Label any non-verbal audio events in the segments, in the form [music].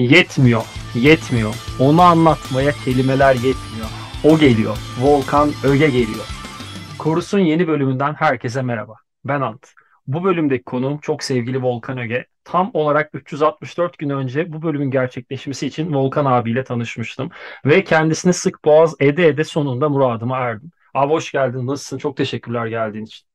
Yetmiyor, yetmiyor. Onu anlatmaya kelimeler yetmiyor. O geliyor. Volkan Öge geliyor. Korus'un yeni bölümünden herkese merhaba. Ben Ant. Bu bölümdeki konuğum çok sevgili Volkan Öge. Tam olarak 364 gün önce bu bölümün gerçekleşmesi için Volkan abiyle tanışmıştım. Ve kendisini sık boğaz ede ede sonunda muradıma erdim. Abi hoş geldin. Nasılsın? Çok teşekkürler geldiğin için.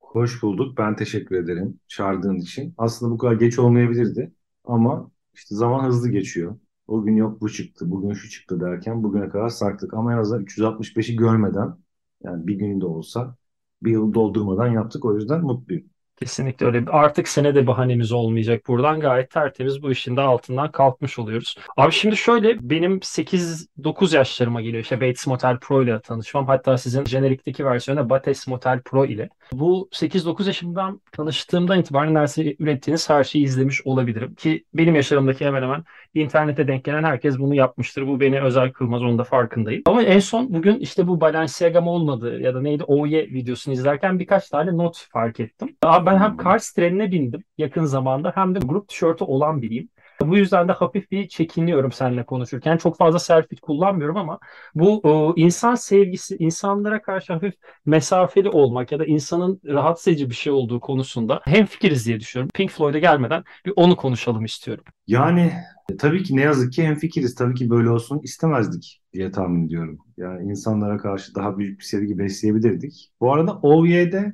Hoş bulduk. Ben teşekkür ederim çağırdığın için. Aslında bu kadar geç olmayabilirdi ama işte zaman hızlı geçiyor. O gün yok bu çıktı, bugün şu çıktı derken bugüne kadar sarktık. Ama en azından 365'i görmeden yani bir gün de olsa bir yıl doldurmadan yaptık. O yüzden mutluyum. Kesinlikle öyle. Artık senede bahanemiz olmayacak buradan. Gayet tertemiz bu işin de altından kalkmış oluyoruz. Abi şimdi şöyle benim 8-9 yaşlarıma geliyor işte Bates Motel Pro ile tanışmam. Hatta sizin jenerikteki versiyonu Bates Motel Pro ile. Bu 8-9 yaşımdan tanıştığımdan itibaren neredeyse ürettiğiniz her şeyi izlemiş olabilirim. Ki benim yaşlarımdaki hemen hemen internete denk gelen herkes bunu yapmıştır. Bu beni özel kılmaz onun da farkındayım. Ama en son bugün işte bu Balenciaga mı olmadı ya da neydi OY videosunu izlerken birkaç tane not fark ettim. Abi ben hem Hmm. Kars trenine bindim yakın zamanda hem de grup tişörtü olan biriyim. Bu yüzden de hafif bir çekiniyorum seninle konuşurken. Çok fazla selfie kullanmıyorum ama bu o, insan sevgisi, insanlara karşı hafif mesafeli olmak ya da insanın rahatsız edici bir şey olduğu konusunda hemfikiriz diye düşünüyorum. Pink Floyd'a gelmeden bir onu konuşalım istiyorum. Yani e, tabii ki ne yazık ki hemfikiriz. Tabii ki böyle olsun istemezdik diye tahmin ediyorum. Yani insanlara karşı daha büyük bir sevgi besleyebilirdik. Bu arada OV'de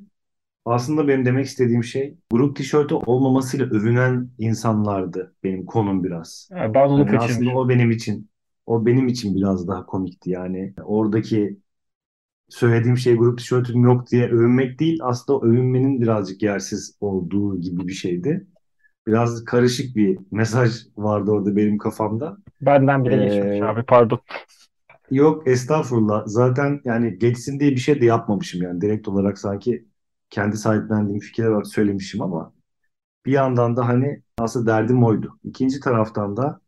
aslında benim demek istediğim şey grup tişörtü olmamasıyla övünen insanlardı benim konum biraz. Yani ben onu Yani aslında o benim için o benim için biraz daha komikti. Yani oradaki söylediğim şey grup tişörtüm yok diye övünmek değil, aslında övünmenin birazcık yersiz olduğu gibi bir şeydi. Biraz karışık bir mesaj vardı orada benim kafamda. Benden bile geçmiş Ee, abi pardon. yok estağfurullah. Zaten yani geçsin diye bir şey de yapmamışım yani direkt olarak sanki kendi sahiplendiğim fikirler olarak söylemişim ama bir yandan da hani aslında derdim oydu. İkinci taraftan da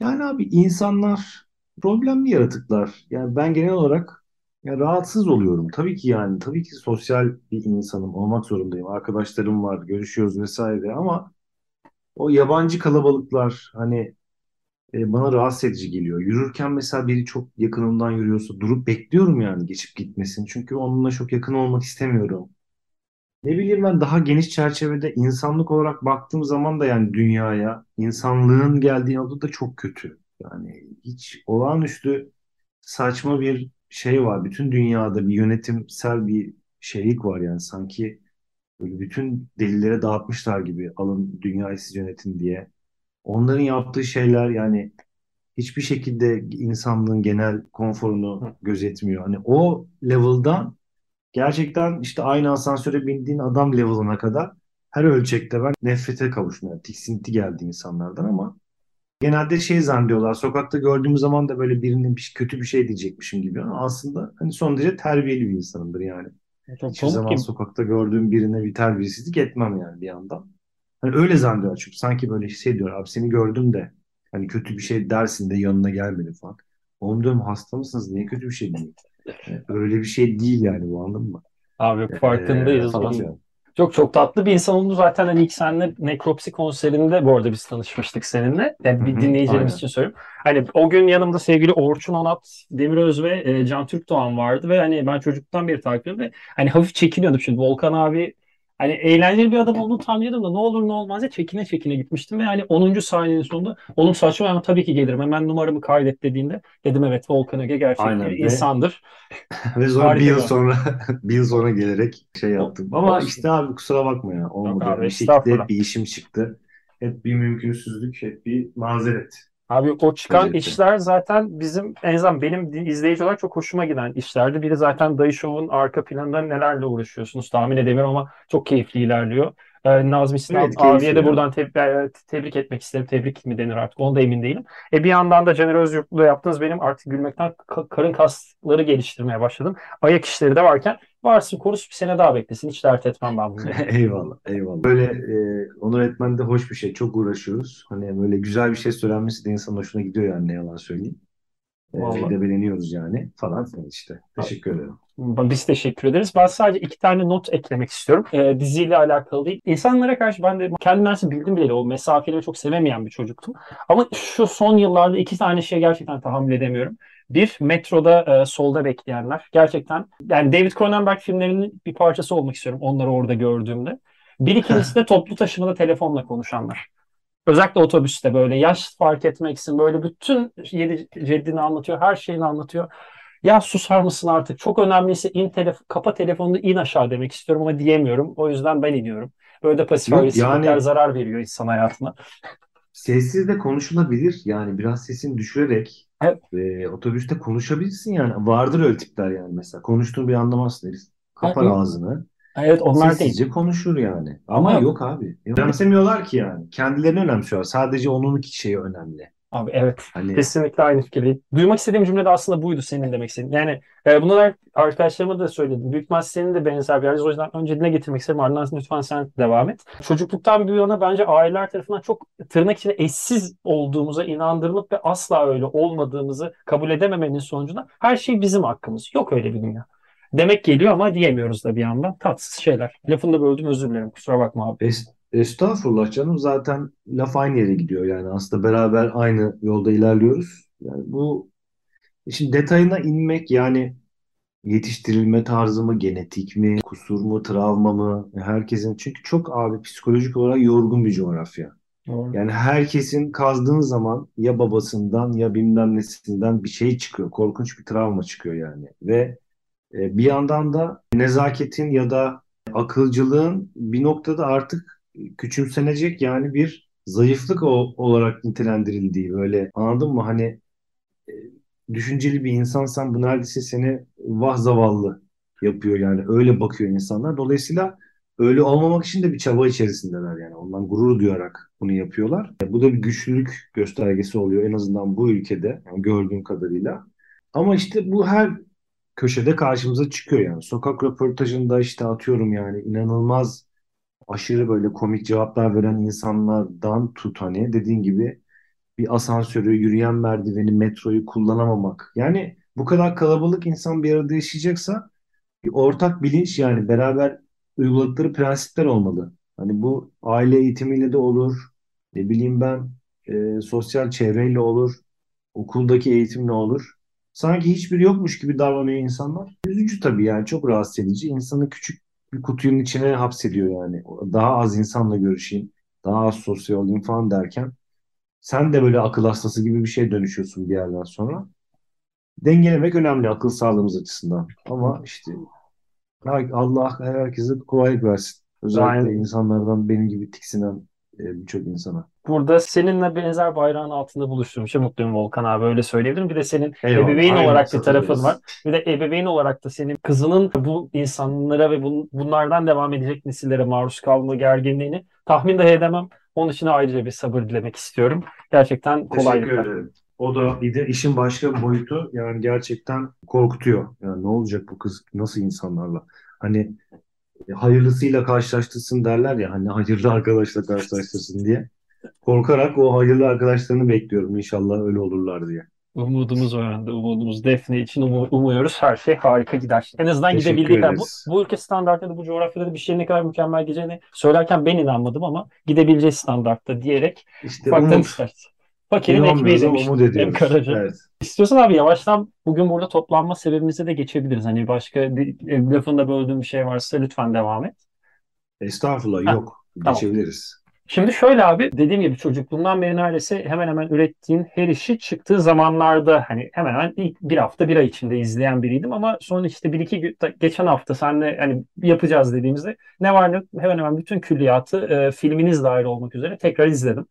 Yani abi insanlar problemli yaratıklar. Yani ben genel olarak ya rahatsız oluyorum. Tabii ki yani tabii ki sosyal bir insanım olmak zorundayım. Arkadaşlarım var, görüşüyoruz vesaire ama o yabancı kalabalıklar hani e, bana rahatsız edici geliyor. Yürürken mesela biri çok yakınımdan yürüyorsa durup bekliyorum yani geçip gitmesin. Çünkü onunla çok yakın olmak istemiyorum. Ne bileyim ben daha geniş çerçevede insanlık olarak baktığım zaman da yani dünyaya insanlığın geldiği nokta da çok kötü. Yani hiç olağanüstü saçma bir şey var. Bütün dünyada bir yönetimsel bir şeylik var yani sanki böyle bütün delillere dağıtmışlar gibi alın dünyayı siz yönetin diye. Onların yaptığı şeyler yani hiçbir şekilde insanlığın genel konforunu gözetmiyor. Hani o level'dan Gerçekten işte aynı asansöre bindiğin adam level'ına kadar her ölçekte ben nefrete kavuştum. Yani tiksinti geldi insanlardan ama genelde şey zannediyorlar. Sokakta gördüğüm zaman da böyle birinin bir, kötü bir şey diyecekmişim gibi ama aslında hani son derece terbiyeli bir insanımdır yani. Çok Hiçbir komik zaman ki sokakta gördüğüm birine bir terbiyesizlik etmem yani bir yandan. Hani öyle zannediyorlar çünkü sanki böyle şey diyor abi seni gördüm de hani kötü bir şey dersin de yanına gelmedi falan. Oğlum diyorum hasta mısınız? Niye kötü bir şey değil? Yani öyle bir şey değil yani bu anladın mı? abi Ee, farkındayız. Onun filan. Çok çok tatlı bir insan oldu. Zaten hani ilk seninle Nekropsi konserinde bu arada biz tanışmıştık seninle. Yani bir dinleyicilerimiz aynen. için söylüyorum. Hani o gün yanımda sevgili Orçun Onat, Demiröz ve e, Can Türkdoğan vardı ve hani ben çocukluktan beri takip ve hani hafif çekiniyordum şimdi Volkan abi hani eğlenceli bir adam olduğunu tahmin ediyordum da ne olur ne olmaz ya çekine çekine gitmiştim ve hani 10. saniyenin sonunda oğlum saçma ama tabii ki gelirim hemen numaramı kaydet dediğinde dedim evet Volkan Öge gerçek bir Aynen ve insandır. [laughs] ve sonra bir yıl bir sonra [laughs] bir yıl sonra gelerek şey o, yaptım. Ama olsun. işte abi kusura bakma ya olmadı. abi bir şekilde hep bir işim çıktı. Hep bir mümkünsüzlük, hep bir mazeret Abi o çıkan özetle. işler zaten bizim en azından benim izleyici olarak çok hoşuma giden işlerdi. Biri zaten Dayı Show'un arka planında nelerle uğraşıyorsunuz tahmin edemiyorum ama çok keyifli ilerliyor. Ee, Nazmi Sinan Evet abiye de buradan te- e, tebrik etmek isterim. Tebrik mi denir artık onu da emin değilim. E bir yandan da Caner Özyurtlu'da yaptığınız benim artık gülmekten ka- karın kasları geliştirmeye başladım. Ayak işleri de varken varsın konusu bir sene daha beklesin. Hiç dert etmem ben bunu. [laughs] Eyvallah, eyvallah. Böyle e, onur etmen de hoş bir şey. Çok uğraşıyoruz. Hani böyle güzel bir şey söylenmesi de insanın hoşuna gidiyor yani ne yalan söyleyeyim. E, Vallahi. de beğeniyoruz yani falan filan işte. Teşekkür ederim. Biz teşekkür ederiz. Ben sadece iki tane not eklemek istiyorum. Ee, diziyle alakalı değil. İnsanlara karşı ben de kendimden nasıl bildim bile o mesafeleri çok sevemeyen bir çocuktum. Ama şu son yıllarda iki tane şey gerçekten tahammül edemiyorum. Bir, metroda e, solda bekleyenler. Gerçekten yani David Cronenberg filmlerinin bir parçası olmak istiyorum onları orada gördüğümde. Bir ikincisi de [laughs] toplu taşımada telefonla konuşanlar. Özellikle otobüste böyle yaş fark etmeksin böyle bütün yedi ceddini anlatıyor, her şeyini anlatıyor. Ya susar mısın artık? Çok önemliyse in telef kapa telefonunu in aşağı demek istiyorum ama diyemiyorum. O yüzden ben iniyorum. Böyle de pasif Yok, yani zarar veriyor insan hayatına. sessiz de konuşulabilir. Yani biraz sesini düşürerek Evet. e, otobüste konuşabilirsin yani. Vardır öyle tipler yani mesela. Konuştuğunu bir anlamazsın herif. Kapar Evet, ağzını. evet, onlar değil. Sessizce konuşur yani. Ama Ama yok. abi. Önemsemiyorlar ki yani. Kendilerini önemsiyorlar. Sadece onun şeyi önemli. Abi evet. Hani Kesinlikle aynı fikirdeyim. Duymak istediğim cümle de aslında buydu senin demek istediğin. Yani e, bunu da arkadaşlarıma da söyledim. Büyük ihtimal senin de benzer bir yerdeyiz. O yüzden önce dile getirmek istedim. Ardından lütfen sen devam et. Çocukluktan bu yana bence aileler tarafından çok tırnak içinde eşsiz olduğumuza inandırılıp ve asla öyle olmadığımızı kabul edememenin sonucunda her şey bizim hakkımız. Yok öyle bir dünya. Demek geliyor ama diyemiyoruz da bir yandan. Tatsız şeyler. Lafını da böldüm özür dilerim. Kusura bakma abi. es- estağfurullah canım zaten laf aynı yere gidiyor yani. Aslında beraber aynı yolda ilerliyoruz. Yani bu işin detayına inmek yani yetiştirilme tarzı mı, genetik mi, kusur mu, travma mı? Herkesin çünkü çok abi psikolojik olarak yorgun bir coğrafya. Doğru. Yani herkesin kazdığın zaman ya babasından ya bilmem nesinden bir şey çıkıyor. Korkunç bir travma çıkıyor yani. Ve e, bir yandan da nezaketin ya da akılcılığın bir noktada artık küçümsenecek yani bir zayıflık olarak nitelendirildiği böyle anladın mı? Hani e, düşünceli bir insansan bu neredeyse seni vah zavallı yapıyor yani öyle bakıyor insanlar. Dolayısıyla öyle olmamak için de bir çaba içerisindeler yani ondan gurur duyarak bunu yapıyorlar. E, Bu da bir güçlülük göstergesi oluyor en azından bu ülkede yani gördüğüm kadarıyla. Ama işte bu her köşede karşımıza çıkıyor yani. Sokak röportajında işte atıyorum yani inanılmaz aşırı böyle komik cevaplar veren insanlardan tut hani dediğin gibi bir asansörü, yürüyen merdiveni, metroyu kullanamamak. Yani bu kadar kalabalık insan bir arada yaşayacaksa bir ortak bilinç yani beraber uyguladıkları prensipler olmalı. Hani bu aile eğitimiyle de olur, ne bileyim ben e, sosyal çevreyle olur, okuldaki eğitimle olur. Sanki hiçbiri yokmuş gibi davranıyor insanlar. Üzücü tabii yani çok rahatsız edici. İnsanı küçük bir kutunun içine hapsediyor yani. Daha az insanla görüşeyim, daha az sosyal olayım falan derken sen de böyle akıl hastası gibi bir şeye dönüşüyorsun bir yerden sonra. Dengelemek önemli akıl sağlığımız açısından. Ama işte Allah herkese kolaylık versin. Özellikle Aynen. insanlardan benim gibi tiksinen e, birçok insana. Burada seninle benzer bayrağın altında buluştuğum için mutluyum Volkan abi öyle söyleyebilirim. Bir de senin Eyvallah. ebeveyn olarak bir tarafın var. Bir de ebeveyn olarak da senin kızının bu insanlara ve bun- bunlardan devam edecek nesillere maruz kalma gerginliğini tahmin dahi edemem. Onun için ayrıca bir sabır dilemek istiyorum. Gerçekten Teşekkür kolaylıklar. ederim. O da bir de işin başka bir boyutu yani gerçekten korkutuyor. Yani ne olacak bu kız nasıl insanlarla? Hani e, hayırlısıyla karşılaştırsın derler ya hani hayırlı arkadaşla karşılaştırsın diye. Korkarak o hayırlı arkadaşlarını bekliyorum inşallah öyle olurlar diye. Umudumuz yönde. Umudumuz Defne için umu- umuyoruz. Her şey harika gider. En azından Teşekkür gidebildiği kadar. Bu, bu ülke standartları, bu coğrafyada da bir şeyin ne kadar mükemmel gideceğini söylerken ben inanmadım ama gidebileceği standartta diyerek İşte ufaktan umut. Fakirin ekmeği demiş umut Cem ediyoruz. Karaca. Evet. İstiyorsan abi yavaştan bugün burada toplanma sebebimize de geçebiliriz. Hani başka bir, lafında böldüğüm bir şey varsa lütfen devam et. Estağfurullah Heh, yok. tamam. Geçebiliriz. Şimdi şöyle abi dediğim gibi çocukluğumdan beri neredeyse hemen hemen ürettiğin her işi çıktığı zamanlarda hani hemen hemen ilk bir hafta bir ay içinde izleyen biriydim ama sonra işte bir iki gün geçen hafta senle hani yapacağız dediğimizde ne var ne yok hemen hemen bütün külliyatı e, filminiz dahil olmak üzere tekrar izledim.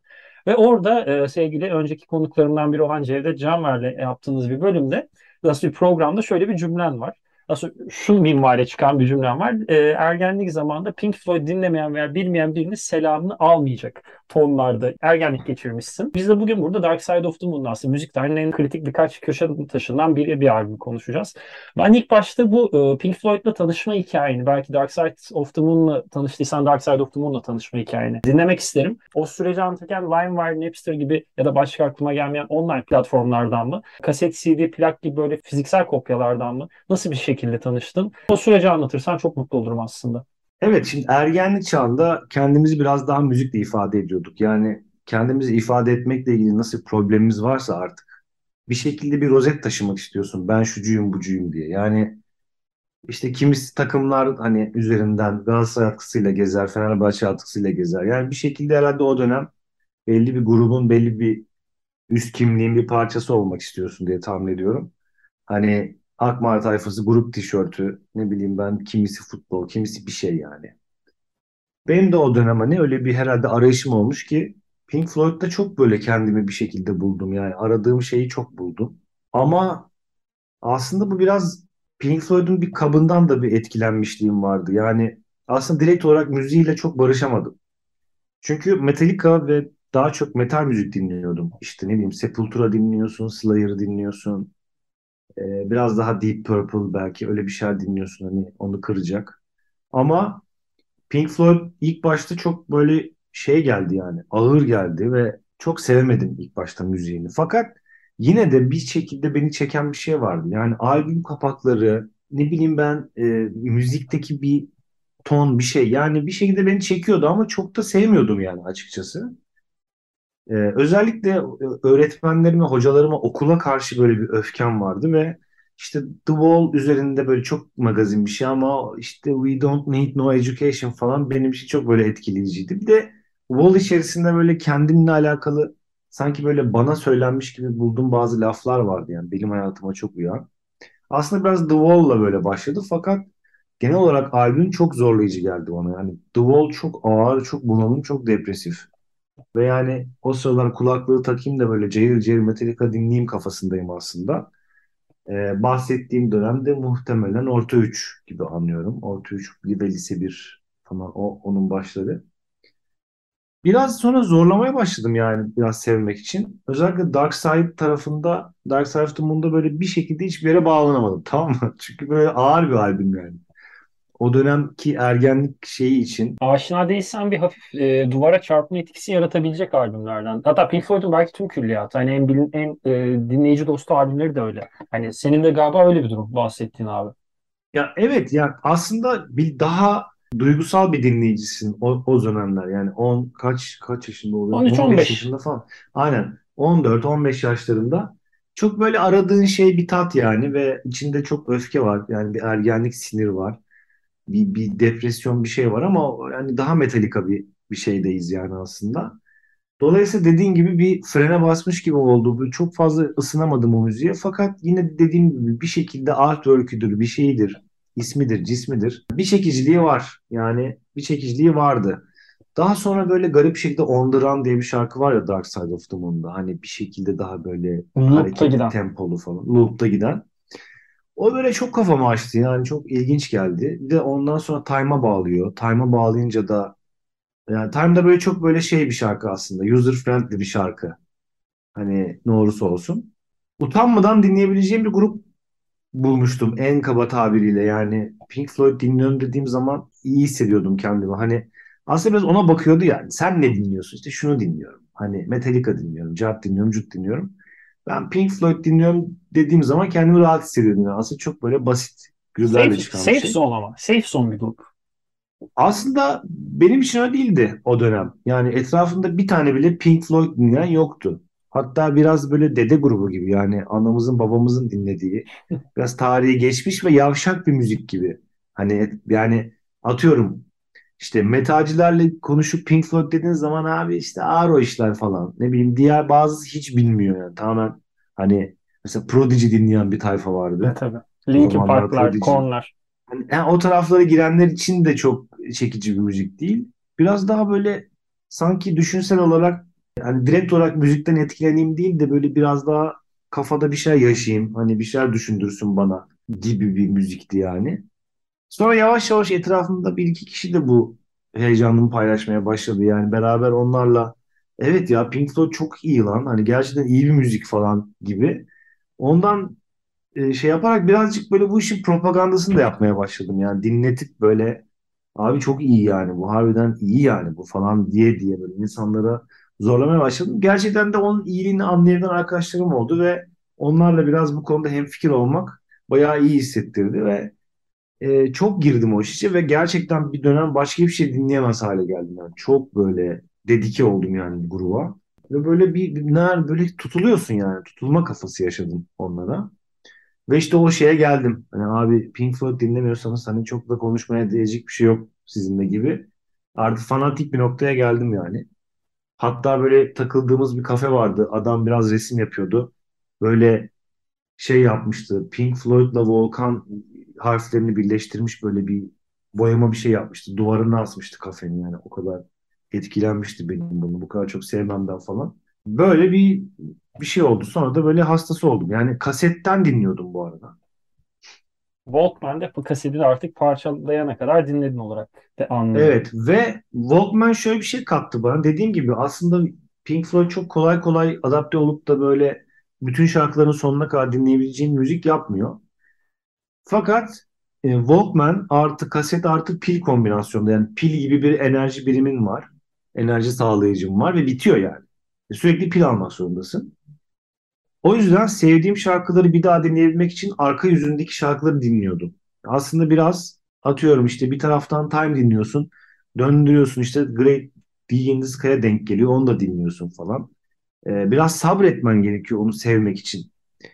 Ve orada e, sevgili önceki konuklarımdan biri olan Cevdet Canver'le yaptığınız bir bölümde nasıl bir programda şöyle bir cümlen var. Nasıl şu minvale çıkan bir cümlem var. E, ergenlik zamanında Pink Floyd dinlemeyen veya bilmeyen birinin selamını almayacak tonlarda ergenlik geçirmişsin. Biz de bugün burada Dark Side of the Moon'un aslında müzik tarihinin kritik birkaç köşe taşından biri bir albüm konuşacağız. Ben ilk başta bu e, Pink Floyd'la tanışma hikayeni, belki Dark Side of the Moon'la tanıştıysan Dark Side of the Moon'la tanışma hikayeni dinlemek isterim. O süreci anlatırken LimeWire, Napster gibi ya da başka aklıma gelmeyen online platformlardan mı, kaset, CD, plak gibi böyle fiziksel kopyalardan mı, nasıl bir şekilde tanıştın? O süreci anlatırsan çok mutlu olurum aslında. Evet şimdi ergenlik çağında kendimizi biraz daha müzikle ifade ediyorduk. Yani kendimizi ifade etmekle ilgili nasıl bir problemimiz varsa artık bir şekilde bir rozet taşımak istiyorsun. Ben şucuyum bucuyum diye. Yani işte kimisi takımlar hani üzerinden Galatasaray atkısıyla gezer, Fenerbahçe atkısıyla gezer. Yani bir şekilde herhalde o dönem belli bir grubun, belli bir üst kimliğin bir parçası olmak istiyorsun diye tahmin ediyorum. Hani Akmar tayfası grup tişörtü ne bileyim ben kimisi futbol kimisi bir şey yani. Benim de o dönem hani öyle bir herhalde arayışım olmuş ki Pink Floyd'da çok böyle kendimi bir şekilde buldum. Yani aradığım şeyi çok buldum. Ama aslında bu biraz Pink Floyd'un bir kabından da bir etkilenmişliğim vardı. Yani aslında direkt olarak müziğiyle çok barışamadım. Çünkü Metallica ve daha çok metal müzik dinliyordum. İşte ne bileyim Sepultura dinliyorsun, Slayer dinliyorsun. Ee, biraz daha Deep Purple belki öyle bir şeyler dinliyorsun hani onu kıracak. Ama Pink Floyd ilk başta çok böyle şey geldi yani ağır geldi ve çok sevemedim ilk başta müziğini. Fakat yine de bir şekilde beni çeken bir şey vardı. Yani albüm kapakları ne bileyim ben e, müzikteki bir ton bir şey yani bir şekilde beni çekiyordu ama çok da sevmiyordum yani açıkçası. Ee, özellikle e, öğretmenlerime, hocalarıma okula karşı böyle bir öfkem vardı ve işte The Wall üzerinde böyle çok magazin bir şey ama işte We Don't Need No Education falan benim için çok böyle etkileyiciydi. Bir de Wall içerisinde böyle kendimle alakalı sanki böyle bana söylenmiş gibi bulduğum bazı laflar vardı yani benim hayatıma çok uyan. Aslında biraz The Wall'la böyle başladı fakat genel olarak albüm çok zorlayıcı geldi bana. Yani The Wall çok ağır, çok bunalım, çok depresif. Ve yani o sıralar kulaklığı takayım da böyle cayır cayır Metallica dinleyeyim kafasındayım aslında. Ee, bahsettiğim dönemde muhtemelen orta 3 gibi anlıyorum. Orta 3 ve lise 1 falan o, onun başları. Biraz sonra zorlamaya başladım yani biraz sevmek için. Özellikle Dark Side tarafında Dark Side of the Moon'da böyle bir şekilde hiçbir yere bağlanamadım [laughs] tamam mı? Çünkü böyle ağır bir albüm yani o dönemki ergenlik şeyi için. Aşina değilsen bir hafif e, duvara çarpma etkisi yaratabilecek albümlerden. Hatta Pink Floyd'un belki tüm külliyatı. Hani en, bilin, en e, dinleyici dostu albümleri de öyle. Hani senin de galiba öyle bir durum bahsettiğin abi. Ya evet ya aslında bir daha duygusal bir dinleyicisin o, o dönemler. Yani 10 kaç kaç yaşında oluyor? 13 15 yaşında falan. Aynen. 14 15 yaşlarında çok böyle aradığın şey bir tat yani ve içinde çok öfke var. Yani bir ergenlik sinir var bir, bir depresyon bir şey var ama yani daha metalika bir bir şeydeyiz yani aslında. Dolayısıyla dediğin gibi bir frene basmış gibi oldu. Çok fazla ısınamadım o müziğe. Fakat yine dediğim gibi bir şekilde artwork'üdür, bir şeydir, ismidir, cismidir. Bir çekiciliği var. Yani bir çekiciliği vardı. Daha sonra böyle garip şekilde On The Run diye bir şarkı var ya Dark Side of the Moon'da. Hani bir şekilde daha böyle hareketli, giden. tempolu falan. Loop'ta giden. O böyle çok kafamı açtı yani çok ilginç geldi. Bir de ondan sonra Time'a bağlıyor. Time'a bağlayınca da yani Time'da böyle çok böyle şey bir şarkı aslında. User friendly bir şarkı. Hani ne olursa olsun. Utanmadan dinleyebileceğim bir grup bulmuştum en kaba tabiriyle. Yani Pink Floyd dinliyorum dediğim zaman iyi hissediyordum kendimi. Hani aslında biraz ona bakıyordu yani. Sen ne dinliyorsun? İşte şunu dinliyorum. Hani Metallica dinliyorum, Cat dinliyorum, Cut dinliyorum. Ben Pink Floyd dinliyorum dediğim zaman kendimi rahat hissediyordum. Yani aslında çok böyle basit güzel safe, çıkan safe şey. zone ama. Safe zone bir grup. Aslında benim için öyle değildi o dönem. Yani etrafımda bir tane bile Pink Floyd dinleyen yoktu. Hatta biraz böyle dede grubu gibi yani anamızın babamızın dinlediği [laughs] biraz tarihi geçmiş ve yavşak bir müzik gibi. Hani yani atıyorum işte metalcilerle konuşup Pink Floyd dediğin zaman abi işte ağır o işler falan. Ne bileyim diğer bazısı hiç bilmiyor yani. Tamamen hani mesela Prodigy dinleyen bir tayfa vardı. Evet, tabii. Linkin Park'lar, Korn'lar. Yani, yani o taraflara girenler için de çok çekici bir müzik değil. Biraz daha böyle sanki düşünsel olarak yani direkt olarak müzikten etkileneyim değil de böyle biraz daha kafada bir şey yaşayayım. Hani bir şeyler düşündürsün bana gibi bir müzikti yani. Sonra yavaş yavaş etrafımda bir iki kişi de bu heyecanımı paylaşmaya başladı. Yani beraber onlarla evet ya Pink Floyd çok iyi lan. Hani gerçekten iyi bir müzik falan gibi. Ondan e, şey yaparak birazcık böyle bu işin propagandasını da yapmaya başladım. Yani dinletip böyle abi çok iyi yani bu harbiden iyi yani bu falan diye diye böyle insanlara zorlamaya başladım. Gerçekten de onun iyiliğini anlayabilen arkadaşlarım oldu ve onlarla biraz bu konuda hemfikir olmak bayağı iyi hissettirdi ve e, çok girdim o işe ve gerçekten bir dönem başka bir şey dinleyemez hale geldim. Yani çok böyle dedike oldum yani gruba. Ve böyle bir, bir böyle tutuluyorsun yani. Tutulma kafası yaşadım onlara. Ve işte o şeye geldim. Hani abi Pink Floyd dinlemiyorsanız hani çok da konuşmaya değecek bir şey yok sizinle gibi. Artık fanatik bir noktaya geldim yani. Hatta böyle takıldığımız bir kafe vardı. Adam biraz resim yapıyordu. Böyle şey yapmıştı. Pink Floyd'la Volkan harflerini birleştirmiş böyle bir boyama bir şey yapmıştı. Duvarına asmıştı kafenin yani. O kadar etkilenmişti benim bunu. Bu kadar çok sevmemden falan. Böyle bir bir şey oldu. Sonra da böyle hastası oldum. Yani kasetten dinliyordum bu arada. Walkman'de bu kaseti artık parçalayana kadar dinledin olarak de anlıyorum. Evet ve Walkman şöyle bir şey kattı bana. Dediğim gibi aslında Pink Floyd çok kolay kolay adapte olup da böyle bütün şarkıların sonuna kadar dinleyebileceğin müzik yapmıyor. Fakat e, Walkman artı kaset artı pil kombinasyonda yani pil gibi bir enerji birimin var. Enerji sağlayıcım var ve bitiyor yani. E, sürekli pil almak zorundasın. O yüzden sevdiğim şarkıları bir daha dinleyebilmek için arka yüzündeki şarkıları dinliyordum. Aslında biraz atıyorum işte bir taraftan Time dinliyorsun. Döndürüyorsun işte Great the Sky'a denk geliyor. Onu da dinliyorsun falan. Ee, biraz sabretmen gerekiyor onu sevmek için.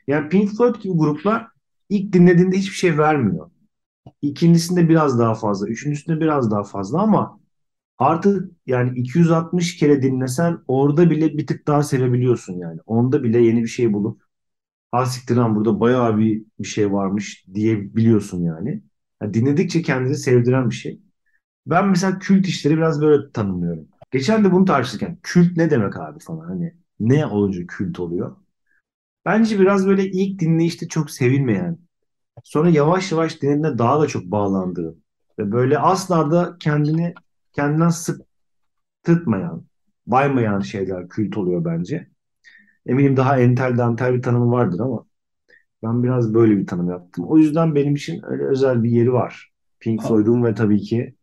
Yani Pink Floyd gibi gruplar ilk dinlediğinde hiçbir şey vermiyor. İkincisinde biraz daha fazla, üçüncüsünde biraz daha fazla ama artık yani 260 kere dinlesen orada bile bir tık daha sevebiliyorsun yani. Onda bile yeni bir şey bulup ha siktir lan burada bayağı bir, bir şey varmış diyebiliyorsun yani. yani. Dinledikçe kendini sevdiren bir şey. Ben mesela kült işleri biraz böyle tanımlıyorum. Geçen de bunu tartışırken kült ne demek abi falan hani ne olunca kült oluyor? Bence biraz böyle ilk dinleyişte çok sevilmeyen, sonra yavaş yavaş dinlediğinde daha da çok bağlandığın ve böyle asla da kendini kendinden sıktırtmayan, baymayan şeyler kült oluyor bence. Eminim daha entel dantel bir tanımı vardır ama ben biraz böyle bir tanım yaptım. O yüzden benim için öyle özel bir yeri var. Pink Floyd'un ve tabii ki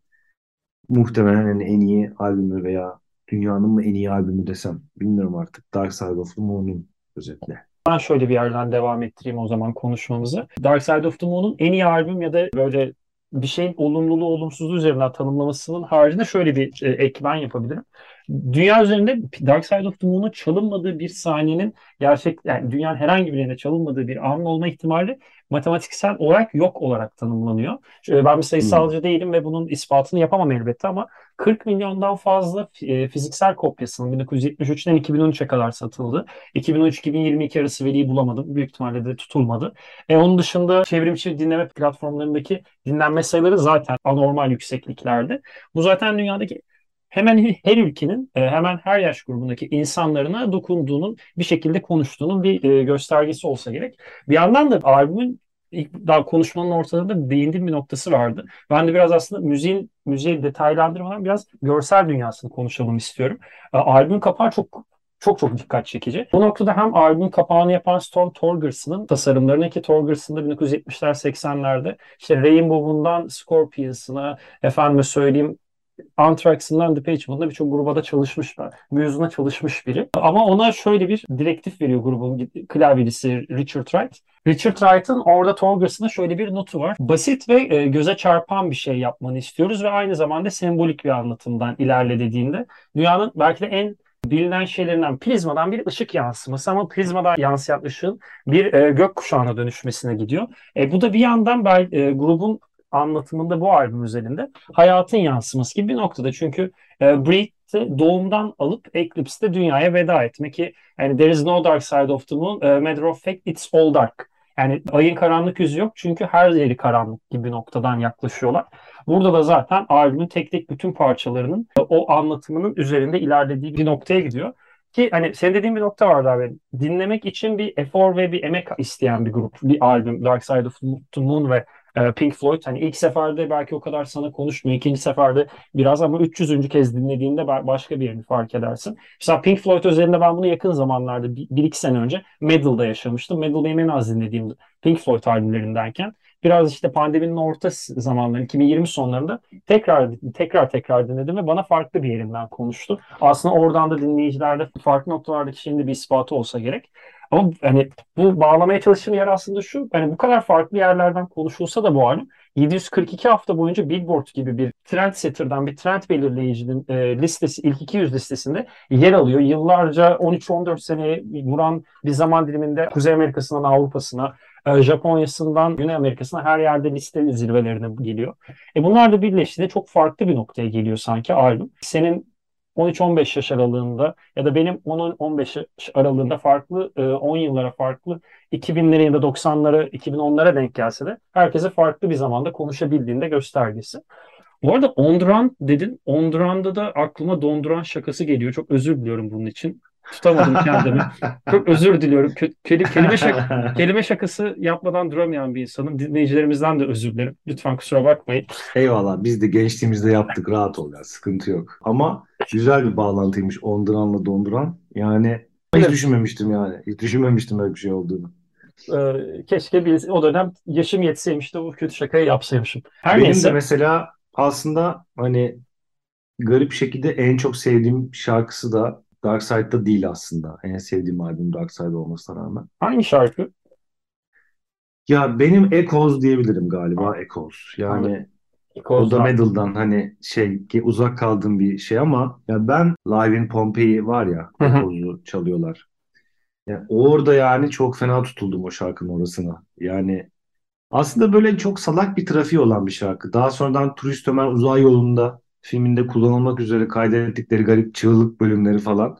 muhtemelen en iyi albümü veya dünyanın mı en iyi albümü desem bilmiyorum artık. Dark Side of the Moon'un özetle. Ben şöyle bir yerden devam ettireyim o zaman konuşmamızı. Dark Side of the Moon'un en iyi albüm ya da böyle bir şeyin olumluluğu olumsuzluğu üzerinden tanımlamasının haricinde şöyle bir e, yapabilirim. Dünya üzerinde Dark Side of the Moon'un çalınmadığı bir sahnenin gerçek yani dünyanın herhangi bir yerinde çalınmadığı bir an olma ihtimali matematiksel olarak yok olarak tanımlanıyor. Ben bir sayısalcı hmm. değilim ve bunun ispatını yapamam elbette ama 40 milyondan fazla e, fiziksel kopyasının 1973'ten 2013'e kadar satıldı. 2013-2022 arası veriyi bulamadım. Büyük ihtimalle de tutulmadı. E, onun dışında çevrimçi dinleme platformlarındaki dinlenme sayıları zaten anormal yüksekliklerde. Bu zaten dünyadaki hemen her ülkenin e, hemen her yaş grubundaki insanlarına dokunduğunun bir şekilde konuştuğunun bir e, göstergesi olsa gerek. Bir yandan da albümün ilk daha konuşmanın ortasında değindiğim bir noktası vardı. Ben de biraz aslında müziğin müziği detaylandırmadan biraz görsel dünyasını konuşalım istiyorum. E, albüm kapağı çok çok çok dikkat çekici. Bu noktada hem albüm kapağını yapan Storm Thorgerson'ın tasarımlarını ki Thorgerson da 1970'ler 80'lerde işte Rainbow'undan Scorpions'ına efendime söyleyeyim Anthrax'ından Depeche Mode'da birçok gruba da çalışmışlar. Muse'una çalışmış biri. Ama ona şöyle bir direktif veriyor grubun klavyecisi Richard Wright. Richard Wright'ın orada Torgers'ına şöyle bir notu var. Basit ve e, göze çarpan bir şey yapmanı istiyoruz ve aynı zamanda sembolik bir anlatımdan ilerle dediğinde dünyanın belki de en bilinen şeylerinden prizmadan bir ışık yansıması ama prizmadan yansıyan ışığın bir e, gök kuşağına dönüşmesine gidiyor. E, bu da bir yandan bel, e, grubun anlatımında bu albüm üzerinde hayatın yansıması gibi bir noktada. Çünkü e, Breath'i doğumdan alıp Eclipse'de dünyaya veda etmek ki yani There is no dark side of the moon, e, matter of fact it's all dark. Yani ayın karanlık yüzü yok çünkü her yeri karanlık gibi noktadan yaklaşıyorlar. Burada da zaten albümün tek tek bütün parçalarının e, o anlatımının üzerinde ilerlediği bir noktaya gidiyor. Ki hani senin dediğin bir nokta vardı abi. Dinlemek için bir efor ve bir emek isteyen bir grup, bir albüm Dark Side of the Moon ve Pink Floyd. Hani ilk seferde belki o kadar sana konuşmuyor. ikinci seferde biraz ama 300. kez dinlediğinde başka bir yerini fark edersin. Mesela Pink Floyd özelinde ben bunu yakın zamanlarda bir, bir iki sene önce Meddle'da yaşamıştım. Meddle benim en az dinlediğim Pink Floyd albümlerindenken biraz işte pandeminin orta zamanları 2020 sonlarında tekrar tekrar tekrar dinledim ve bana farklı bir yerinden konuştu. Aslında oradan da dinleyicilerde farklı noktalardaki şeyin de bir ispatı olsa gerek. Ama hani bu bağlamaya çalıştığım yer aslında şu. Hani bu kadar farklı yerlerden konuşulsa da bu albüm 742 hafta boyunca Billboard gibi bir trendsetter'dan bir trend belirleyicinin e, listesi ilk 200 listesinde yer alıyor. Yıllarca 13-14 sene vuran bir zaman diliminde Kuzey Amerika'sından Avrupa'sına e, Japonya'sından Güney Amerika'sına her yerde liste zirvelerine geliyor. E bunlar da birleştiğinde çok farklı bir noktaya geliyor sanki albüm. Senin 13-15 yaş aralığında ya da benim 10-15 yaş aralığında farklı 10 e, yıllara farklı 2000'lere ya da 90'lara 2010'lara denk gelse de herkese farklı bir zamanda konuşabildiğinde göstergesi. Bu arada Onduran dedin. Onduranda da aklıma donduran şakası geliyor. Çok özür diliyorum bunun için. Tutamadım kendimi. [laughs] Çok özür diliyorum. Kelime, şak [laughs] kelime şakası yapmadan duramayan bir insanım. Dinleyicilerimizden de özür dilerim. Lütfen kusura bakmayın. Eyvallah. Biz de gençliğimizde yaptık. Rahat ol ya. Sıkıntı yok. Ama güzel bir bağlantıymış Onduran'la Donduran. Yani hiç evet. düşünmemiştim yani. Hiç düşünmemiştim böyle bir şey olduğunu. Ee, keşke bir, o dönem yaşım yetseymiş de bu kötü şakayı yapsaymışım. Her Benim neyse. de mesela aslında hani garip şekilde en çok sevdiğim şarkısı da Dark Side'da değil aslında. En sevdiğim albüm Dark Side olmasına rağmen. Hangi şarkı? Ya benim Echoes diyebilirim galiba ha. Echoes. Yani o da Meddle'dan hani şey uzak kaldığım bir şey ama ya ben Live in Pompeii var ya Echoes'u çalıyorlar. Yani orada yani çok fena tutuldum o şarkının orasına. Yani aslında böyle çok salak bir trafiği olan bir şarkı. Daha sonradan Turist Ömer Uzay Yolu'nda filminde kullanılmak üzere kaydettikleri garip çığlık bölümleri falan.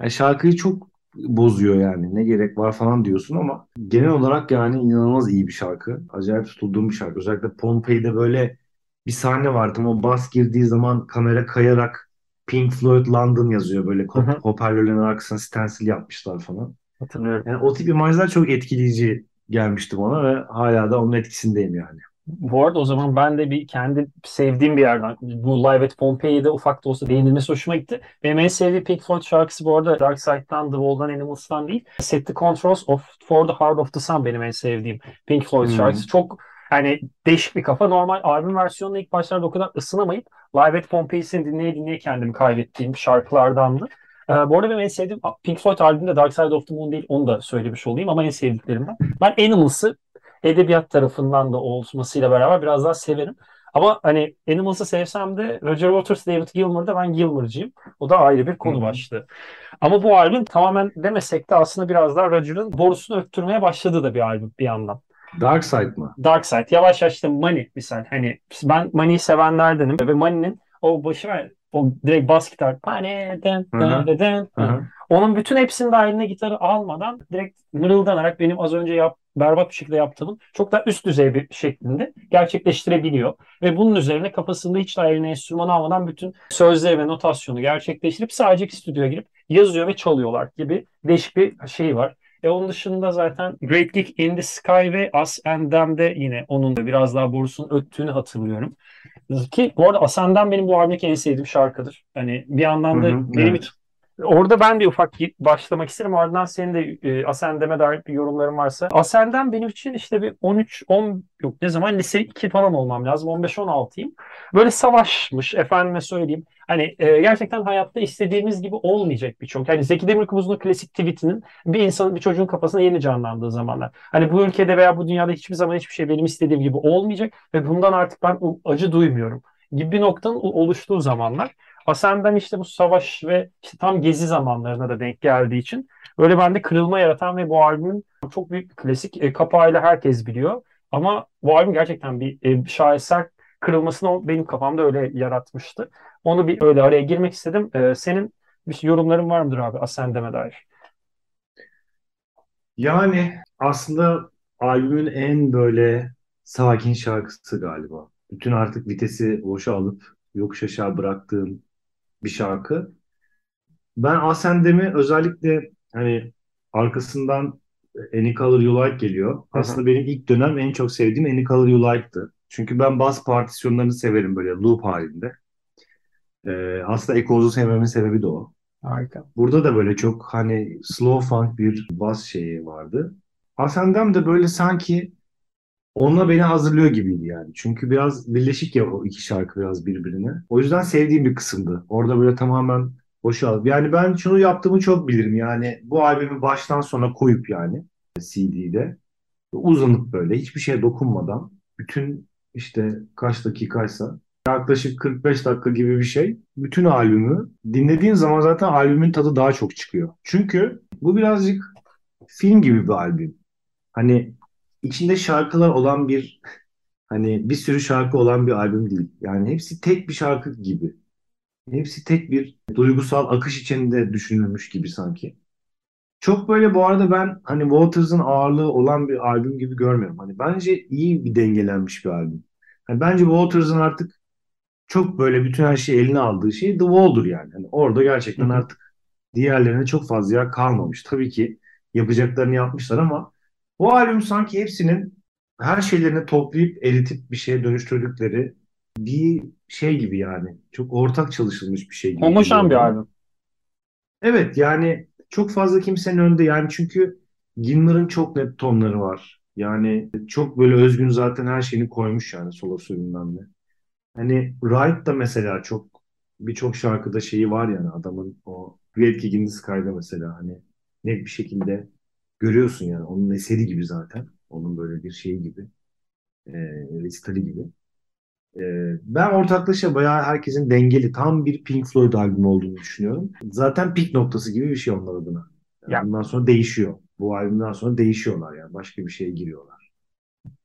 Yani şarkıyı çok bozuyor yani. Ne gerek var falan diyorsun ama genel olarak yani inanılmaz iyi bir şarkı. Acayip tutulduğum bir şarkı. Özellikle Pompei'de böyle bir sahne vardı. O bas girdiği zaman kamera kayarak Pink Floyd London yazıyor. Böyle hop hoparlörlerin arkasına stencil yapmışlar falan. Hatırlıyorum. Yani o tip imajlar çok etkileyici gelmişti bana ve hala da onun etkisindeyim yani. Bu arada o zaman ben de bir kendi sevdiğim bir yerden bu Live at Pompeii'de ufak da olsa değinilmesi hoşuma gitti. Benim en sevdiğim Pink Floyd şarkısı bu arada Dark Side'dan, The Wall'dan, Animals'tan değil. Set the Controls of For the Heart of the Sun benim en sevdiğim Pink Floyd hmm. şarkısı. Çok yani değişik bir kafa. Normal albüm versiyonuna ilk başlarda o kadar ısınamayıp Live at Pompeii'sini dinleye dinleye kendimi kaybettiğim şarkılardandı. Ee, bu arada benim en sevdiğim Pink Floyd albümünde Dark Side of the Moon değil onu da söylemiş olayım ama en sevdiklerimden. Ben Animals'ı edebiyat tarafından da olmasıyla beraber biraz daha severim. Ama hani Animals'ı sevsem de Roger Waters, David Gilmour'da ben Gilmour'cıyım. O da ayrı bir konu başlığı. Ama bu albüm tamamen demesek de aslında biraz daha Roger'ın borusunu öttürmeye başladığı da bir albüm bir yandan. Dark Side mı? Dark Side. Yavaş yavaş işte Money misal. Hani ben Money'i sevenlerdenim ve Money'nin o başı var o direkt bas gitar. Money, den, den, den, den. Onun bütün hepsinin dahiline gitarı almadan direkt mırıldanarak benim az önce yap, berbat bir şekilde yaptığım çok daha üst düzey bir şeklinde gerçekleştirebiliyor. Ve bunun üzerine kafasında hiç daha eline enstrüman almadan bütün sözleri ve notasyonu gerçekleştirip sadece stüdyoya girip yazıyor ve çalıyorlar gibi değişik bir şey var. E onun dışında zaten Great Geek in the Sky ve Us and Them'de yine onun da biraz daha borusunun öttüğünü hatırlıyorum. Ki bu arada Ascend'den benim bu albümdeki en sevdiğim şarkıdır. Hani bir yandan da hı hı, benim evet. Orada ben bir ufak başlamak isterim. Ardından senin de e, Ascend'eme dair bir yorumların varsa. Ascend'den benim için işte bir 13, 10 yok ne zaman lise 2 falan olmam lazım. 15-16'yım. Böyle savaşmış efendime söyleyeyim. Hani e, gerçekten hayatta istediğimiz gibi olmayacak birçok. Yani Zeki Demirkubuz'un klasik tweetinin bir insanın, bir çocuğun kafasına yeni canlandığı zamanlar. Hani bu ülkede veya bu dünyada hiçbir zaman hiçbir şey benim istediğim gibi olmayacak ve bundan artık ben acı duymuyorum gibi bir noktanın oluştuğu zamanlar. Asen'den işte bu savaş ve işte tam gezi zamanlarına da denk geldiği için böyle bende kırılma yaratan ve bu albümün çok büyük bir klasik e, kapağıyla herkes biliyor. Ama bu albüm gerçekten bir e, şaheser kırılmasını benim kafamda öyle yaratmıştı. Onu bir öyle araya girmek istedim. E, senin bir yorumların var mıdır abi Ascend'eme dair? Yani aslında albümün en böyle sakin şarkısı galiba. Bütün artık vitesi boşa alıp yokuş aşağı bıraktığım bir şarkı. Ben Asendem'i özellikle hani arkasından Any Color You Like geliyor. Aslında benim ilk dönem en çok sevdiğim Any Color You Like'tı. Çünkü ben bas partisyonlarını severim böyle loop halinde. Ee, aslında Echoes'u sevmemin sebebi de o. Harika. Burada da böyle çok hani slow funk bir bas şeyi vardı. Ascendam de böyle sanki onunla beni hazırlıyor gibiydi yani. Çünkü biraz birleşik ya o iki şarkı biraz birbirine. O yüzden sevdiğim bir kısımdı. Orada böyle tamamen boşal. Yani ben şunu yaptığımı çok bilirim. Yani bu albümü baştan sona koyup yani CD'de uzanıp böyle hiçbir şeye dokunmadan bütün işte kaç dakikaysa yaklaşık 45 dakika gibi bir şey. Bütün albümü dinlediğin zaman zaten albümün tadı daha çok çıkıyor. Çünkü bu birazcık film gibi bir albüm. Hani içinde şarkılar olan bir hani bir sürü şarkı olan bir albüm değil. Yani hepsi tek bir şarkı gibi. Hepsi tek bir duygusal akış içinde düşünülmüş gibi sanki. Çok böyle bu arada ben hani Waters'ın ağırlığı olan bir albüm gibi görmüyorum. Hani bence iyi bir dengelenmiş bir albüm. Hani bence Waters'ın artık çok böyle bütün her şeyi eline aldığı şey The Wall'dur yani. Hani orada gerçekten artık diğerlerine çok fazla yer kalmamış. Tabii ki yapacaklarını yapmışlar ama bu albüm sanki hepsinin her şeylerini toplayıp eritip bir şeye dönüştürdükleri bir şey gibi yani. Çok ortak çalışılmış bir şey gibi. Homojen bir albüm. Evet yani çok fazla kimsenin önünde yani çünkü Gilmour'ın çok net tonları var. Yani çok böyle özgün zaten her şeyini koymuş yani solo sürümden de. Hani Wright da mesela çok birçok şarkıda şeyi var yani adamın o Great Gig in the Sky'da mesela hani net bir şekilde görüyorsun yani onun eseri gibi zaten. Onun böyle bir şeyi gibi. E, resitali gibi. E, ben ortaklaşa bayağı herkesin dengeli tam bir Pink Floyd albümü olduğunu düşünüyorum. Zaten pik noktası gibi bir şey onlar adına. Yani ya. Bundan sonra değişiyor. Bu albümden sonra değişiyorlar yani. Başka bir şeye giriyorlar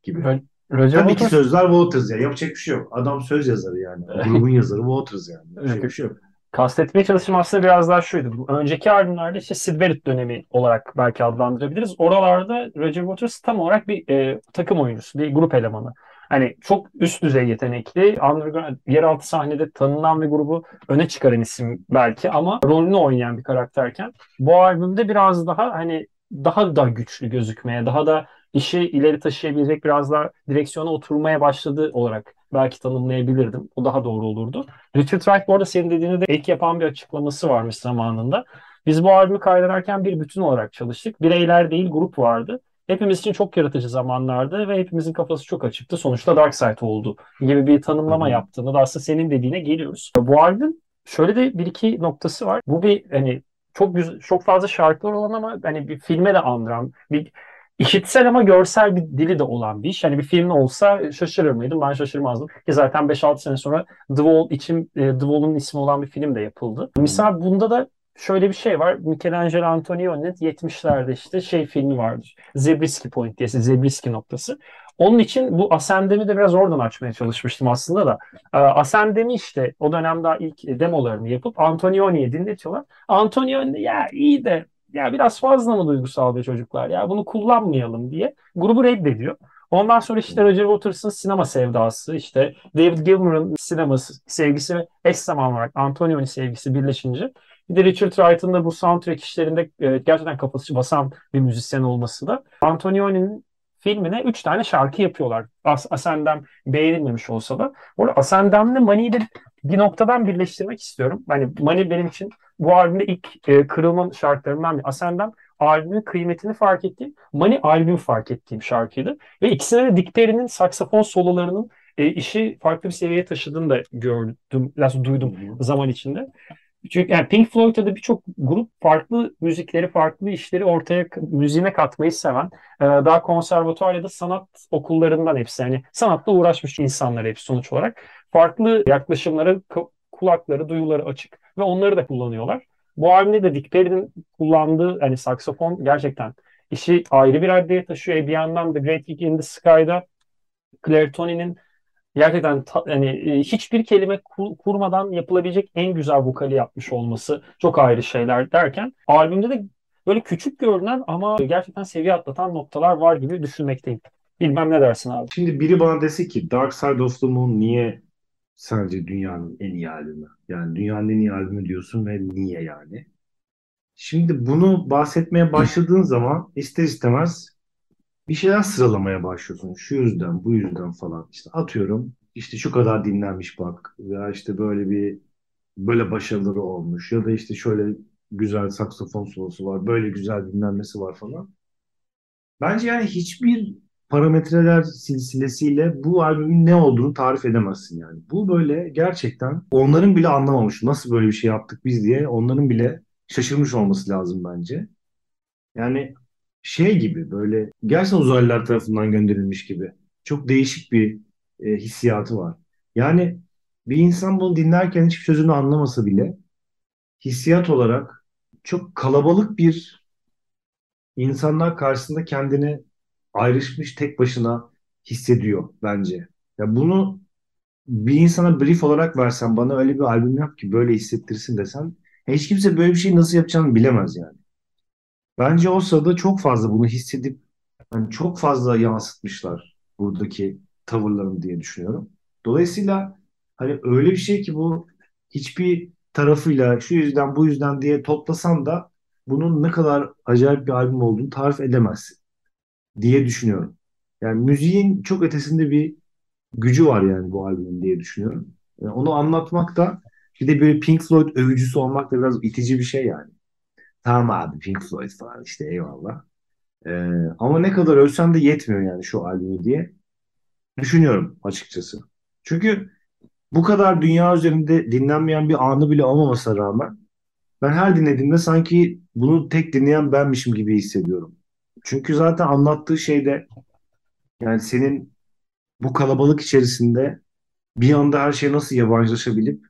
gibi. Ben, Roger Tabii Waters... ki sözler Waters ya. Yapacak bir şey yok. Adam söz yazarı yani. [laughs] grubun yazarı Waters yani. Yapacak bir şey yok. Kastetmeye çalıştığım aslında biraz daha şuydu. Önceki albümlerde işte Sid Barrett dönemi olarak belki adlandırabiliriz. Oralarda Roger Waters tam olarak bir e, takım oyuncusu, bir grup elemanı. Hani çok üst düzey yetenekli, underground, yeraltı sahnede tanınan bir grubu öne çıkaran isim belki ama rolünü oynayan bir karakterken bu albümde biraz daha hani daha da güçlü gözükmeye, daha da işi ileri taşıyabilecek biraz daha direksiyona oturmaya başladı olarak belki tanımlayabilirdim. O daha doğru olurdu. Richard Wright bu arada senin dediğini de ek yapan bir açıklaması varmış zamanında. Biz bu albümü kaydederken bir bütün olarak çalıştık. Bireyler değil grup vardı. Hepimiz için çok yaratıcı zamanlardı ve hepimizin kafası çok açıktı. Sonuçta Dark Side oldu gibi bir tanımlama yaptığında da aslında senin dediğine geliyoruz. Bu albüm şöyle de bir iki noktası var. Bu bir hani çok güzel, çok fazla şarkılar olan ama hani bir filme de andıran bir işitsel ama görsel bir dili de olan bir iş. Yani bir film olsa şaşırır mıydım? Ben şaşırmazdım. Ki zaten 5-6 sene sonra The Wall için e, The Wall'un ismi olan bir film de yapıldı. Misal bunda da şöyle bir şey var. Michelangelo Antonioni'nin 70'lerde işte şey filmi vardır. Zabriskie Point diye, Zabriskie noktası. Onun için bu Ascendem'i de biraz oradan açmaya çalışmıştım aslında da. E, Ascendem'i işte o dönemde ilk demolarını yapıp Antonioni'ye dinletiyorlar. Antonioni ya iyi de ya biraz fazla mı duygusal be çocuklar ya bunu kullanmayalım diye grubu reddediyor. Ondan sonra işte Roger Waters'ın sinema sevdası, işte David Gilmour'un sinema sevgisi ve eş zamanlı olarak Antonioni sevgisi birleşince bir de Richard Wright'ın da bu soundtrack işlerinde e, gerçekten kafası basan bir müzisyen olması da Antonioni'nin filmine 3 tane şarkı yapıyorlar. As Ascendem beğenilmemiş olsa da. Orada Ascendem'le Money'i de bir noktadan birleştirmek istiyorum. Hani Money benim için bu albümde ilk e, kırılma şarkılarımdan bir. Ascendem albümün kıymetini fark ettiğim, Money albüm fark ettiğim şarkıydı. Ve ikisine de Dick Perry'nin saksafon sololarının e, işi farklı bir seviyeye taşıdığını da gördüm, biraz duydum zaman içinde. Çünkü yani Pink Floyd'da da birçok grup farklı müzikleri, farklı işleri ortaya müziğine katmayı seven, e, daha konservatuar ya da sanat okullarından hepsi. Yani sanatla uğraşmış insanlar hepsi sonuç olarak. Farklı yaklaşımları, kulakları, duyuları açık ve onları da kullanıyorlar. Bu albümde de Dick Perry'nin kullandığı hani saksofon gerçekten işi ayrı bir raddeye taşıyor. E bir yandan The Great Gig in the Sky'da Claire Tony'nin gerçekten ta, yani e, hiçbir kelime kur, kurmadan yapılabilecek en güzel vokali yapmış olması çok ayrı şeyler derken albümde de böyle küçük görünen ama gerçekten seviye atlatan noktalar var gibi düşünmekteyim. Bilmem ne dersin abi. Şimdi biri bana dese ki Dark Side of the Moon niye sence dünyanın en iyi albümü? Yani dünyanın en iyi albümü diyorsun ve niye yani? Şimdi bunu bahsetmeye başladığın zaman ister istemez bir şeyler sıralamaya başlıyorsun. Şu yüzden, bu yüzden falan. İşte atıyorum işte şu kadar dinlenmiş bak veya işte böyle bir böyle başarıları olmuş ya da işte şöyle güzel saksafon solosu var, böyle güzel dinlenmesi var falan. Bence yani hiçbir parametreler silsilesiyle bu albümün ne olduğunu tarif edemezsin yani. Bu böyle gerçekten onların bile anlamamış nasıl böyle bir şey yaptık biz diye onların bile şaşırmış olması lazım bence. Yani şey gibi böyle gerçekten uzaylılar tarafından gönderilmiş gibi. Çok değişik bir e, hissiyatı var. Yani bir insan bunu dinlerken hiçbir sözünü anlamasa bile hissiyat olarak çok kalabalık bir insanlar karşısında kendini ayrışmış tek başına hissediyor bence. Ya bunu bir insana brief olarak versen bana öyle bir albüm yap ki böyle hissettirsin desen hiç kimse böyle bir şey nasıl yapacağını bilemez yani. Bence o sırada çok fazla bunu hissedip yani çok fazla yansıtmışlar buradaki tavırlarını diye düşünüyorum. Dolayısıyla hani öyle bir şey ki bu hiçbir tarafıyla şu yüzden bu yüzden diye toplasan da bunun ne kadar acayip bir albüm olduğunu tarif edemezsin diye düşünüyorum. Yani müziğin çok ötesinde bir gücü var yani bu albümün diye düşünüyorum. Yani onu anlatmak da bir de böyle Pink Floyd övücüsü olmak da biraz itici bir şey yani. Tamam abi Pink Floyd falan işte eyvallah. Ee, ama ne kadar ölsem de yetmiyor yani şu albümü diye düşünüyorum açıkçası. Çünkü bu kadar dünya üzerinde dinlenmeyen bir anı bile olmamasına rağmen ben her dinlediğimde sanki bunu tek dinleyen benmişim gibi hissediyorum. Çünkü zaten anlattığı şeyde yani senin bu kalabalık içerisinde bir anda her şeye nasıl yabancılaşabilip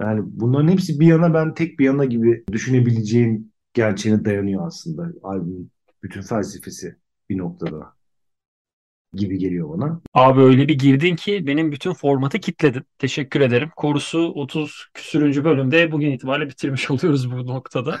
yani bunların hepsi bir yana ben tek bir yana gibi düşünebileceğin gerçeğine dayanıyor aslında albümün bütün felsefesi bir noktada gibi geliyor bana. Abi öyle bir girdin ki benim bütün formatı kitledin. Teşekkür ederim. Korusu 30 küsürüncü bölümde bugün itibariyle bitirmiş [laughs] oluyoruz bu noktada.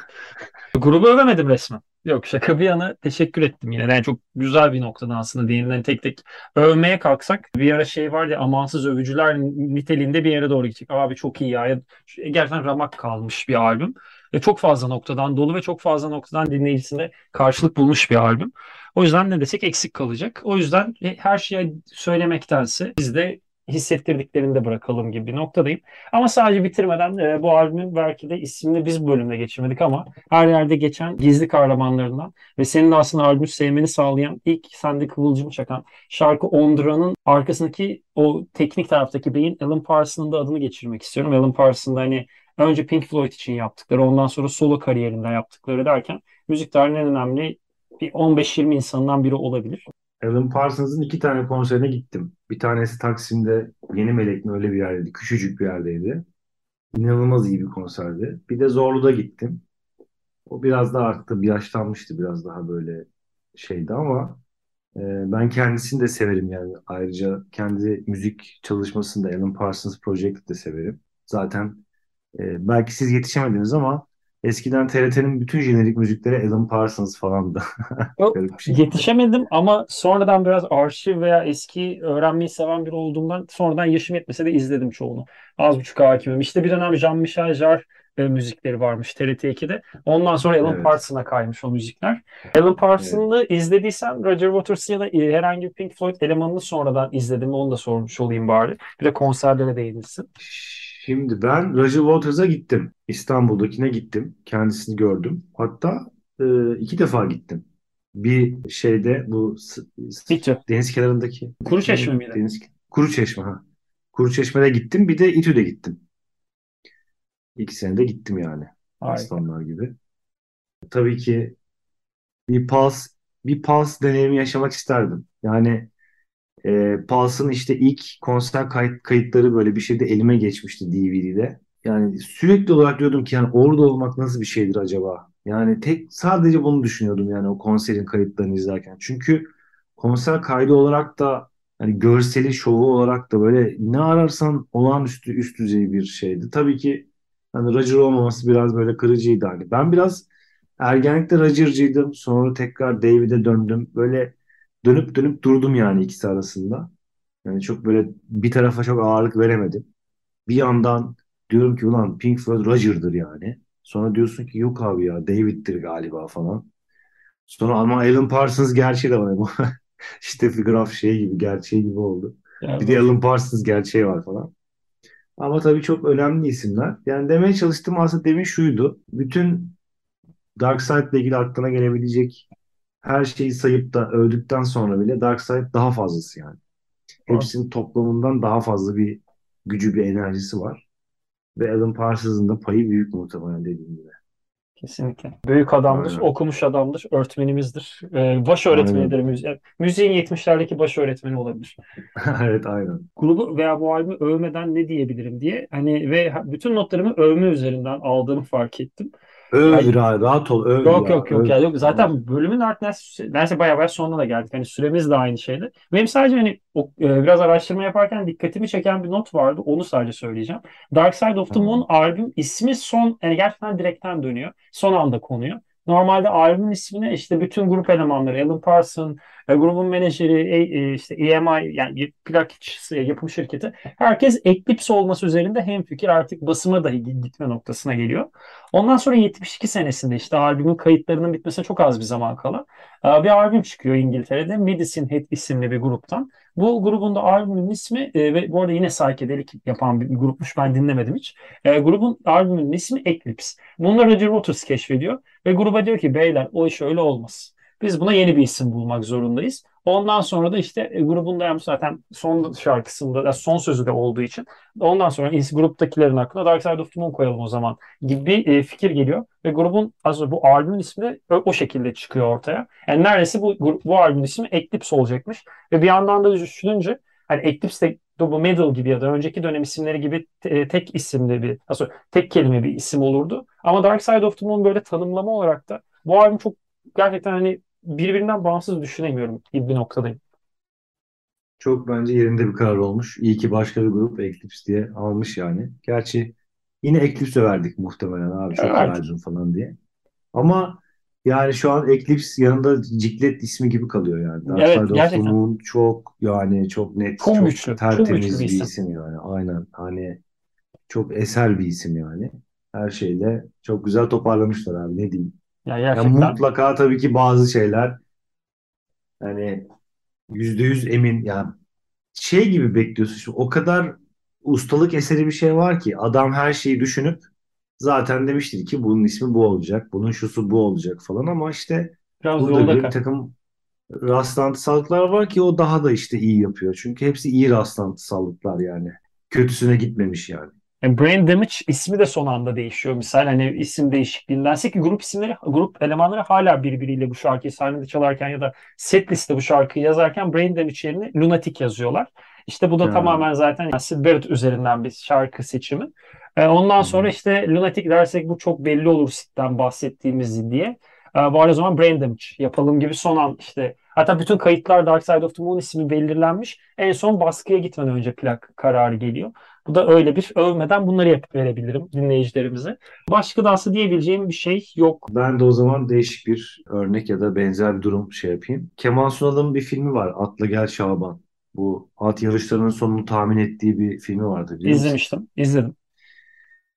Grubu övemedim resmen. Yok şaka bir yana teşekkür ettim yine. Yani çok güzel bir noktada aslında diğerinden tek tek övmeye kalksak bir ara şey var ya amansız övücüler niteliğinde bir yere doğru gidecek. Abi çok iyi ya. Gerçekten ramak kalmış bir albüm. Ve çok fazla noktadan dolu ve çok fazla noktadan dinleyicisinde karşılık bulmuş bir albüm. O yüzden ne desek eksik kalacak. O yüzden her şeyi söylemektense biz de hissettirdiklerini de bırakalım gibi bir noktadayım. Ama sadece bitirmeden e, bu albümün belki de ismini biz bölümde geçirmedik ama her yerde geçen gizli kahramanlarından ve senin de aslında albümü sevmeni sağlayan ilk sende kıvılcım çakan şarkı Ondura'nın arkasındaki o teknik taraftaki beyin Alan Parsons'ın da adını geçirmek istiyorum. Alan Parsons'ın da hani önce Pink Floyd için yaptıkları ondan sonra solo kariyerinde yaptıkları derken müzik tarihinin en önemli bir 15-20 insandan biri olabilir. Alan Parsons'ın iki tane konserine gittim. Bir tanesi Taksim'de Yeni Melek mi öyle bir yerdeydi. Küçücük bir yerdeydi. İnanılmaz iyi bir konserdi. Bir de Zorlu'da gittim. O biraz daha arttı. Bir yaşlanmıştı biraz daha böyle şeydi ama e, ben kendisini de severim yani. Ayrıca kendi müzik çalışmasını da Alan Parsons Project'i de severim. Zaten e, belki siz yetişemediniz ama Eskiden TRT'nin bütün jenerik müzikleri Alan Parsons falandı. [laughs] şey. Yetişemedim ama sonradan biraz arşiv veya eski öğrenmeyi seven biri olduğumdan sonradan yaşım yetmese de izledim çoğunu. Az buçuk hakimim. İşte bir dönem Jean-Michel Jarre e, müzikleri varmış TRT 2'de. Ondan sonra Alan evet. Parsons'a kaymış o müzikler. Alan Parsons'ı evet. izlediysen Roger Waters ya da e, herhangi bir Pink Floyd elemanını sonradan izledim onu da sormuş olayım bari. Bir de konserlere değinilsin. Şimdi ben Roger Waters'a gittim. İstanbul'dakine gittim. Kendisini gördüm. Hatta e, iki defa gittim. Bir şeyde bu İTÜ. deniz kenarındaki. Kuru Çeşme miydi? Deniz, Kuru Çeşme ha. Kuru Çeşme'de gittim. Bir de İTÜ'de gittim. İki senede gittim yani. Harika. Aslanlar gibi. Tabii ki bir pas bir pas deneyimi yaşamak isterdim. Yani e, Pulse'ın işte ilk konser kayıt, kayıtları böyle bir şeyde elime geçmişti DVD'de. Yani sürekli olarak diyordum ki yani orada olmak nasıl bir şeydir acaba? Yani tek sadece bunu düşünüyordum yani o konserin kayıtlarını izlerken. Çünkü konser kaydı olarak da yani görseli, şovu olarak da böyle ne ararsan olağanüstü üst düzey bir şeydi. Tabii ki hani Roger olmaması biraz böyle kırıcıydı hani. Ben biraz ergenlikte Roger'cıydım. Sonra tekrar David'e döndüm. Böyle dönüp dönüp durdum yani ikisi arasında. Yani çok böyle bir tarafa çok ağırlık veremedim. Bir yandan diyorum ki ulan Pink Floyd Roger'dır yani. Sonra diyorsun ki yok abi ya David'tir galiba falan. Sonra ama Alan Parsons gerçeği de var. [laughs] Steffi Graf şey gibi gerçeği gibi oldu. Yani Bir de Alan Parsons gerçeği var falan. Ama tabii çok önemli isimler. Yani demeye çalıştığım aslında demin şuydu. Bütün Darkseid ile ilgili aklına gelebilecek her şeyi sayıp da övdükten sonra bile Darkseid daha fazlası yani. Hepsinin toplamından daha fazla bir gücü, bir enerjisi var. Ve Alan Parsons'ın da payı büyük muhtemelen dediğim gibi. Kesinlikle. Büyük adamdır, Aynen. okumuş adamdır, öğretmenimizdir. Ee, baş öğretmenidir müziğin. Müziğin 70'lerdeki baş öğretmeni olabilir. [laughs] Evet aynen. Grubu veya bu albümü övmeden ne diyebilirim diye hani ve bütün notlarımı övme üzerinden aldığımı fark ettim. Öv Yani- rahat, ol öv Yok ya, yok yok öv. ya yok zaten bölümün artık neredeyse, neredeyse bayağı bayağı sonuna da geldik. Hani süremiz de aynı şeydi. Benim sadece hani o, e, biraz araştırma yaparken dikkatimi çeken bir not vardı. Onu sadece söyleyeceğim. Dark Side of the. Moon albüm ismi son yani gerçekten direkten dönüyor. Son anda konuyor. Normalde albümün ismini işte bütün grup elemanları Alan Parsons, e, grubun menajeri, e, e, işte EMI yani plak yapım şirketi herkes Eclipse olması üzerinde hemfikir artık basıma dahi gitme noktasına geliyor. Ondan sonra 72 senesinde işte albümün kayıtlarının bitmesine çok az bir zaman kala e, bir albüm çıkıyor İngiltere'de Medicine Head isimli bir gruptan. Bu grubun da albümün ismi ve bu arada yine psychedelic yapan bir grupmuş ben dinlemedim hiç. Grubun albümünün ismi Eclipse. Da Roger Waters keşfediyor ve gruba diyor ki beyler o iş öyle olmaz. Biz buna yeni bir isim bulmak zorundayız. Ondan sonra da işte e, grubun zaten son şarkısında son sözü de olduğu için ondan sonra gruptakilerin aklına Dark Side of the Moon koyalım o zaman gibi bir e, fikir geliyor ve grubun az bu albümün ismi de o, şekilde çıkıyor ortaya. Yani neredeyse bu bu albümün ismi Eclipse olacakmış ve bir yandan da düşününce hani Eclipse de Double Middle gibi ya da önceki dönem isimleri gibi te- tek isimli bir nasıl tek kelime bir isim olurdu. Ama Dark Side of the Moon böyle tanımlama olarak da bu albüm çok gerçekten hani birbirinden bağımsız düşünemiyorum gibi bir noktadayım. Çok bence yerinde bir karar olmuş. İyi ki başka bir grup Eclipse diye almış yani. Gerçi yine Eclipse verdik muhtemelen abi çok Evet. falan diye. Ama yani şu an Eclipse yanında Ciklet ismi gibi kalıyor yani. Dark Evet, Side gerçekten. Moon çok yani çok net, Çok çok güçlü, çok tertemiz güçlü bir isim. isim yani. Aynen hani çok eser bir isim yani. Her şeyle çok güzel toparlamışlar abi ne diyeyim. Ya gerçekten mutlaka tabii ki bazı şeyler hani yüzde yüz emin yani şey gibi bekliyorsun. Şimdi o kadar ustalık eseri bir şey var ki adam her şeyi düşünüp zaten demiştir ki bunun ismi bu olacak, bunun şusu bu olacak falan ama işte biraz burada bir takım rastlantısallıklar var ki o daha da işte iyi yapıyor. Çünkü hepsi iyi rastlantısallıklar yani. Kötüsüne gitmemiş yani. Yani Brain Damage ismi de son anda değişiyor. Misal hani isim değişikliğindense ki grup isimleri, grup elemanları hala birbiriyle bu şarkıyı sahnede çalarken ya da set liste bu şarkıyı yazarken Brain Damage yerine Lunatic yazıyorlar. İşte bu da Ha. tamamen zaten yani Sid Barrett üzerinden bir şarkı seçimi. Ee, ondan Hı. sonra işte Lunatic dersek bu çok belli olur Sid'den bahsettiğimiz diye. Ee, bari o zaman Brain Damage yapalım gibi son an işte. Hatta bütün kayıtlar Dark Side of the Moon ismi belirlenmiş. En son baskıya gitmeden önce plak kararı geliyor. Bu da öyle bir övmeden bunları yapıp verebilirim dinleyicilerimize. Başka da aslında diyebileceğim bir şey yok. Ben de o zaman değişik bir örnek ya da benzer bir durum şey yapayım. Kemal Sunal'ın bir filmi var. Atla Gel Şaban. Bu at yarışlarının sonunu tahmin ettiği bir filmi vardı? İzlemiştim. izledim.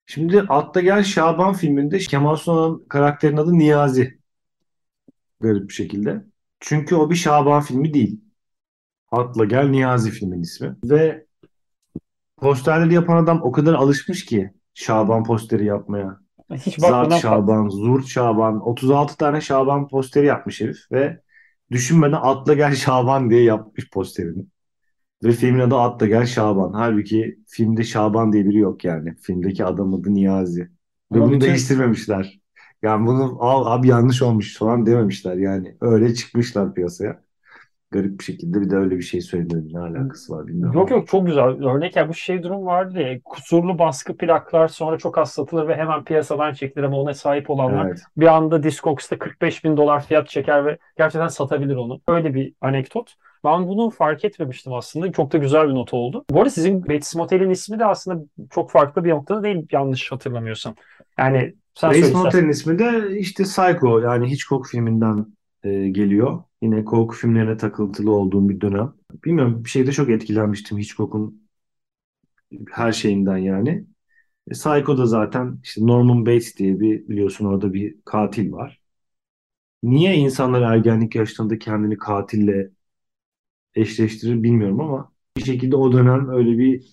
Şimdi Atla Gel Şaban filminde Kemal Sunal'ın karakterin adı Niyazi. Garip bir şekilde. Çünkü o bir Şaban filmi değil. Atla Gel Niyazi filmin ismi. Ve posterleri yapan adam o kadar alışmış ki Şaban posteri yapmaya. Hiç Zart Şaban, Zurt Şaban, 36 tane Şaban posteri yapmış herif ve düşünmeden Atla Gel Şaban diye yapmış posterini. Ve filmin adı Atla Gel Şaban. Halbuki filmde Şaban diye biri yok yani. Filmdeki adam adı Niyazi. Ve Ama bunu bütün- değiştirmemişler. Yani bunu al abi yanlış olmuş falan dememişler yani. Öyle çıkmışlar piyasaya. Garip bir şekilde bir de öyle bir şey söylediler. Ne alakası var bilmiyorum. Yok yok çok güzel. Örnek ya bu şey durum vardı ya kusurlu baskı plaklar sonra çok az satılır ve hemen piyasadan çekilir ama ona sahip olanlar Evet. bir anda Discogs'ta 45 bin dolar fiyat çeker ve gerçekten satabilir onu. Öyle bir anekdot. Ben bunu fark etmemiştim aslında. Çok da güzel bir not oldu. Bu arada sizin Bates Motel'in ismi de aslında çok farklı bir noktada değil yanlış hatırlamıyorsam. Yani sen Bates. Motel'in ismi de işte Psycho yani Hitchcock filminden e, geliyor. Yine korku filmlerine takıntılı olduğum bir dönem. Bilmiyorum bir şeyde çok etkilenmiştim Hitchcock'un her şeyinden yani. E, Psycho'da zaten işte Norman Bates diye bir biliyorsun orada bir katil var. Niye insanlar ergenlik yaşlarında kendini katille eşleştirir bilmiyorum ama bir şekilde o dönem öyle bir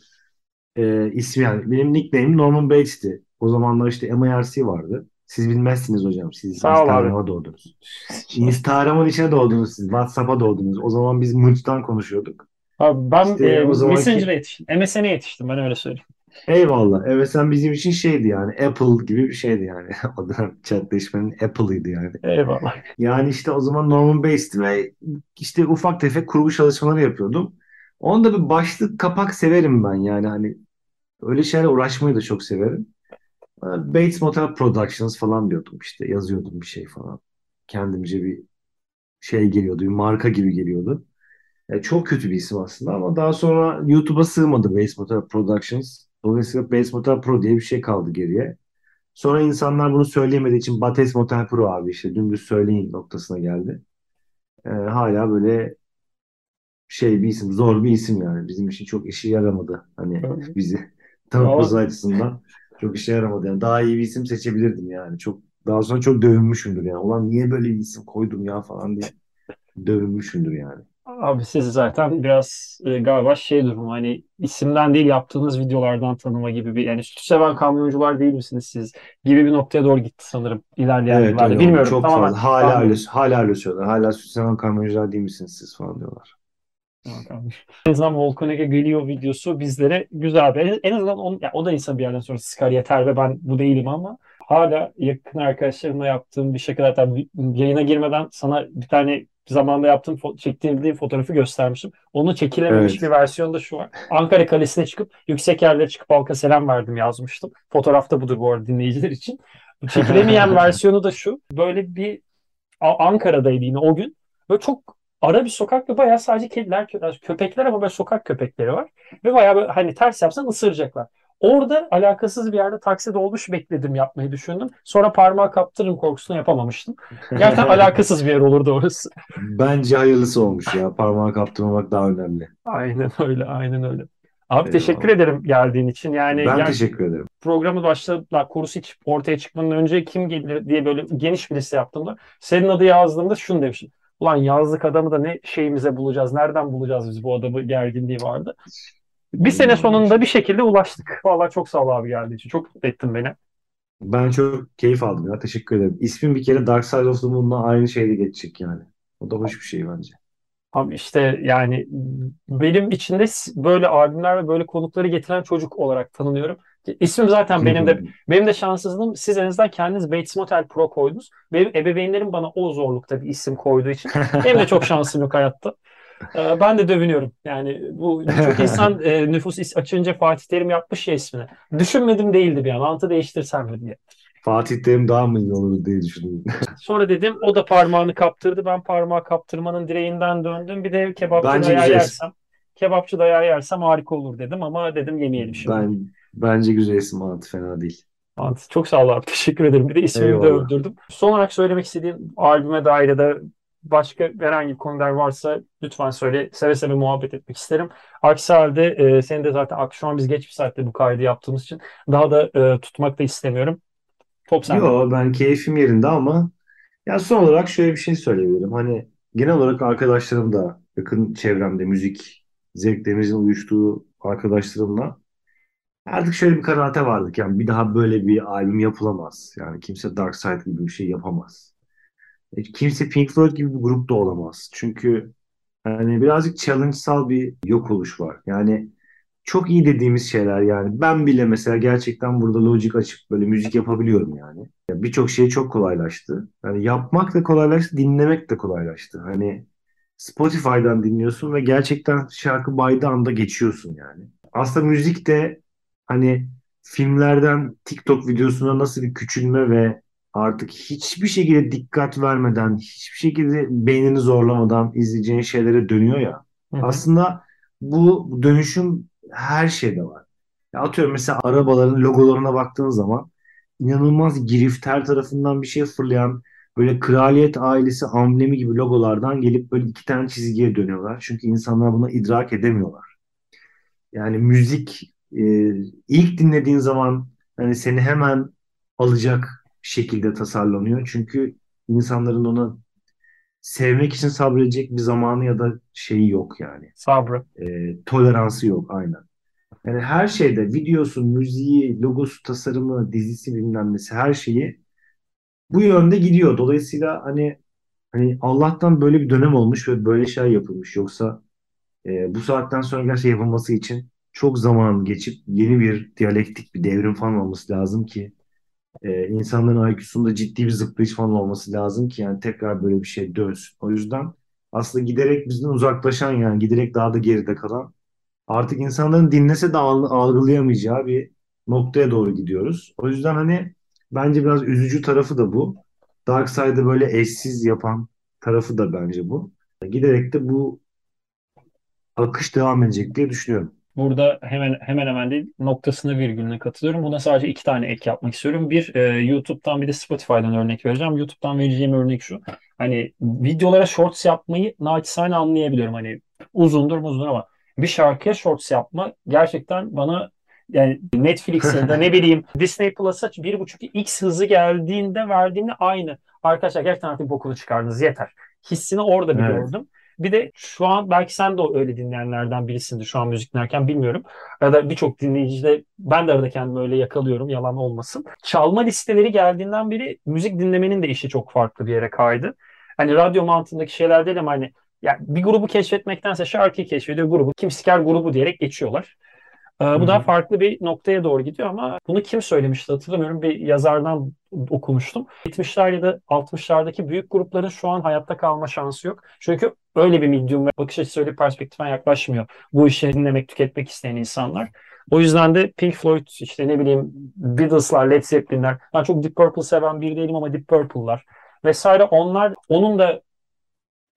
e, ismi yani. Benim nickname'im Norman Bates'ti. O zamanlar işte MIRC vardı. Siz bilmezsiniz hocam. Siz Sağ. Instagram'a doğdunuz. [laughs] Instagram'ın içine doğdunuz siz. WhatsApp'a doğdunuz. O zaman biz Mırç'tan konuşuyorduk. Abi ben İşte e, Messenger'a yetiştim. MSN'e yetiştim ben öyle söyleyeyim. Eyvallah. Sen bizim için şeydi yani. Apple gibi bir şeydi yani. [laughs] O dönem chatleşmenin Apple'ıydı yani. Eyvallah. Yani işte o zaman Norman Bates'ti ve işte ufak tefek kurgu çalışmaları yapıyordum. Onda bir başlık kapak severim ben yani hani öyle şeylerle uğraşmayı da çok severim. Bates Motel Productions falan diyordum işte yazıyordum bir şey falan. Kendimce bir şey geliyordu, bir marka gibi geliyordu. Yani çok kötü bir isim aslında ama daha sonra YouTube'a sığmadı Bates Motel Productions. Dolayısıyla Bates Motel Pro diye bir şey kaldı geriye. Sonra insanlar bunu söyleyemediği için Bates Motel Pro abi işte dümdüz söyleyin noktasına geldi. Ee, hala böyle şey bir isim, zor bir isim yani. Bizim için çok işe yaramadı. Hani bizi [laughs] tanıtması açısından çok işe yaramadı. Yani daha iyi bir isim seçebilirdim yani. Çok daha sonra çok dövünmüşümdür yani. Ulan niye böyle bir isim koydum ya falan diye dövünmüşümdür yani. Abi siz zaten biraz e, galiba şey durum hani isimden değil yaptığınız videolardan tanıma gibi bir yani sütü seven kamyoncular değil misiniz siz gibi bir noktaya doğru gitti sanırım ilerleyen Evet yıllarda. Bilmiyorum Çok tamamen fazla. Hala öyle, hala öyle söylüyorlar. Hala süslenen kamyoncular değil misiniz siz falan diyorlar. En azından Volkanege geliyor videosu bizlere güzel bir. En azından on, ya o da insan bir yerden sonra sıkar yeter ve ben bu değilim ama hala yakın arkadaşlarımla yaptığım bir şaka hatta yayına girmeden sana bir tane zamanında yaptığım fo- çektiğim fotoğrafı göstermişim. Onun çekilememiş Evet. bir versiyonu da şu var. Ankara Kalesi'ne çıkıp yüksek yerlere çıkıp halka selam verdim yazmıştım. Fotoğrafta budur bu arada dinleyiciler için. Bu Çekilemeyen [laughs] versiyonu da şu. Böyle bir Ankara'daydı yine o gün. Böyle çok ara bir sokak ve bayağı sadece kediler, kö- köpekler ama böyle sokak köpekleri var. Ve bayağı böyle hani ters yapsan ısıracaklar. Orada alakasız bir yerde taksi dolmuş bekledim yapmayı düşündüm. Sonra parmağı kaptırırım korkusunu yapamamıştım. Gerçekten [laughs] alakasız bir yer olurdu orası. Bence hayırlısı olmuş ya. Parmağı kaptırmamak daha önemli. Aynen öyle, aynen öyle. Abi Eyvallah. teşekkür ederim geldiğin için. Yani Ben ger- teşekkür ederim. programı başladılar. Kursu hiç ortaya çıkmadan önce kim gelir diye böyle geniş bir liste yaptığımda senin adı yazdığımda şunu demiştim. Ulan yazlık adamı da ne şeyimize bulacağız? Nereden bulacağız biz bu adamı gerginliği vardı. Bir sene sonunda bir şekilde ulaştık. Vallahi çok sağ ol abi geldiği için. Çok mutlu ettin beni. Ben çok keyif aldım ya. Teşekkür ederim. İsmim bir kere Dark Side of the Moon'la aynı şeyde geçecek yani. O da hoş bir şey bence. Abi işte yani benim içinde böyle albümler ve böyle konukları getiren çocuk olarak tanınıyorum. İsmim zaten benim de benim de şanssızlığım siz en azından kendiniz Bates Motel Pro koydunuz. Benim ebeveynlerim bana o zorlukta bir isim koyduğu için benim de çok [laughs] şansım yok hayatta. Ee, Ben de dövünüyorum. Yani bu birçok insan [laughs] e, nüfus açınca Fatih Terim yapmış ya ismini. Düşünmedim değildi bir an. Mantı değiştirsem mi diye. Fatih Terim daha mı iyi olur diye düşündüm. [laughs] Sonra dedim o da parmağını kaptırdı. Ben parmağı kaptırmanın direğinden döndüm. Bir de kebapçı Bence dayağı yersem. Kebapçı dayağı yersem harika olur dedim ama dedim yemeyelim şimdi. Ben bence güzel isim Mantı fena değil. Mantı. Çok sağ ol abi. Teşekkür ederim. Bir de ismimi de Eyvallah. öldürdüm. Son olarak söylemek istediğim albüme dair ya da başka herhangi bir konular varsa lütfen söyle. Seve seve muhabbet etmek isterim. Aksi halde e, senin de zaten şu an biz geç bir saatte bu kaydı yaptığımız için daha da e, tutmak da istemiyorum. Top sende. Yo ben keyfim yerinde ama ya son olarak şöyle bir şey söyleyebilirim. Hani genel olarak arkadaşlarım da yakın çevremde müzik zevklerimizin uyuştuğu arkadaşlarımla artık şöyle bir kanaate vardık. Yani bir daha böyle bir albüm yapılamaz. Yani kimse Dark Side gibi bir şey yapamaz. E, Kimse Pink Floyd gibi bir grup da olamaz. Çünkü yani birazcık challenge'sal bir yok oluş var. Yani çok iyi dediğimiz şeyler yani. Ben bile mesela gerçekten burada Logic açıp böyle müzik yapabiliyorum yani. Ya Birçok şey çok kolaylaştı. Yani yapmak da kolaylaştı, dinlemek de kolaylaştı. Hani Spotify'dan dinliyorsun ve gerçekten şarkı baydığı anda geçiyorsun yani. Aslında müzik de hani filmlerden TikTok videosuna nasıl bir küçülme ve artık hiçbir şekilde dikkat vermeden, hiçbir şekilde beynini zorlamadan izleyeceğin şeylere dönüyor ya. Hı hı. Aslında bu dönüşüm her şeyde var. Ya atıyorum mesela arabaların logolarına baktığın zaman inanılmaz girift her tarafından bir şey fırlayan böyle kraliyet ailesi amblemi gibi logolardan gelip böyle iki tane çizgiye dönüyorlar. Çünkü insanlar bunu idrak edemiyorlar. Yani müzik e, ilk dinlediğin zaman hani seni hemen alacak şekilde tasarlanıyor. Çünkü insanların onu sevmek için sabredecek bir zamanı ya da şeyi yok yani. Sabrı. E, toleransı yok aynen. Yani her şeyde videosu, müziği, logosu, tasarımı, dizisi bilmem nesi her şeyi bu yönde gidiyor. Dolayısıyla hani hani Allah'tan böyle bir dönem olmuş ve böyle şey yapılmış. Yoksa e, bu saatten sonra gerçekten yapılması için çok zaman geçip yeni bir diyalektik bir devrim falan olması lazım ki e, insanların IQ'sunda ciddi bir zıplayış falan olması lazım ki yani tekrar böyle bir şey dönsün. O yüzden aslında giderek bizden uzaklaşan yani giderek daha da geride kalan artık insanların dinlese de algılayamayacağı bir noktaya doğru gidiyoruz. O yüzden hani bence biraz üzücü tarafı da bu. Dark Side'ı böyle eşsiz yapan tarafı da bence bu. Giderek de bu akış devam edecek diye düşünüyorum. Burada hemen hemen hemen değil noktasına virgülüne katılıyorum. Buna sadece iki tane ek yapmak istiyorum. Bir e, YouTube'dan bir de Spotify'dan örnek vereceğim. YouTube'dan vereceğim örnek şu. Hani videolara shorts yapmayı naçizane anlayabiliyorum. Hani uzundur uzundur ama bir şarkıya shorts yapma gerçekten bana yani Netflix'e de ne [laughs] bileyim Disney Plus'a 1.5x hızı geldiğinde verdiğinde aynı. Arkadaşlar gerçekten artık bokunu çıkardınız yeter. Hissini orada bir evet. gördüm. Bir de şu an belki sen de öyle dinleyenlerden birisindir şu an müzik dinlerken bilmiyorum. Ya da birçok dinleyicide ben de arada kendimi öyle yakalıyorum yalan olmasın. Çalma listeleri geldiğinden beri müzik dinlemenin de işi çok farklı bir yere kaydı. Hani radyo mantığındaki şeyler değil ama hani yani bir grubu keşfetmektense şarkıyı keşfediyor grubu. Kim siker grubu diyerek geçiyorlar. Ee, bu Hı-hı. daha farklı bir noktaya doğru gidiyor ama bunu kim söylemişti hatırlamıyorum. Bir yazardan okumuştum. 70'ler ya da 60'lardaki büyük grupların şu an hayatta kalma şansı yok. Çünkü öyle bir medium ve bakış açısı öyle bir perspektiften yaklaşmıyor. Bu işi dinlemek, tüketmek isteyen insanlar. O yüzden de Pink Floyd, işte ne bileyim Beatles'lar, Led Zeppelin'ler. Ben çok Deep Purple seven biri değilim ama Deep Purple'lar vesaire onlar onun da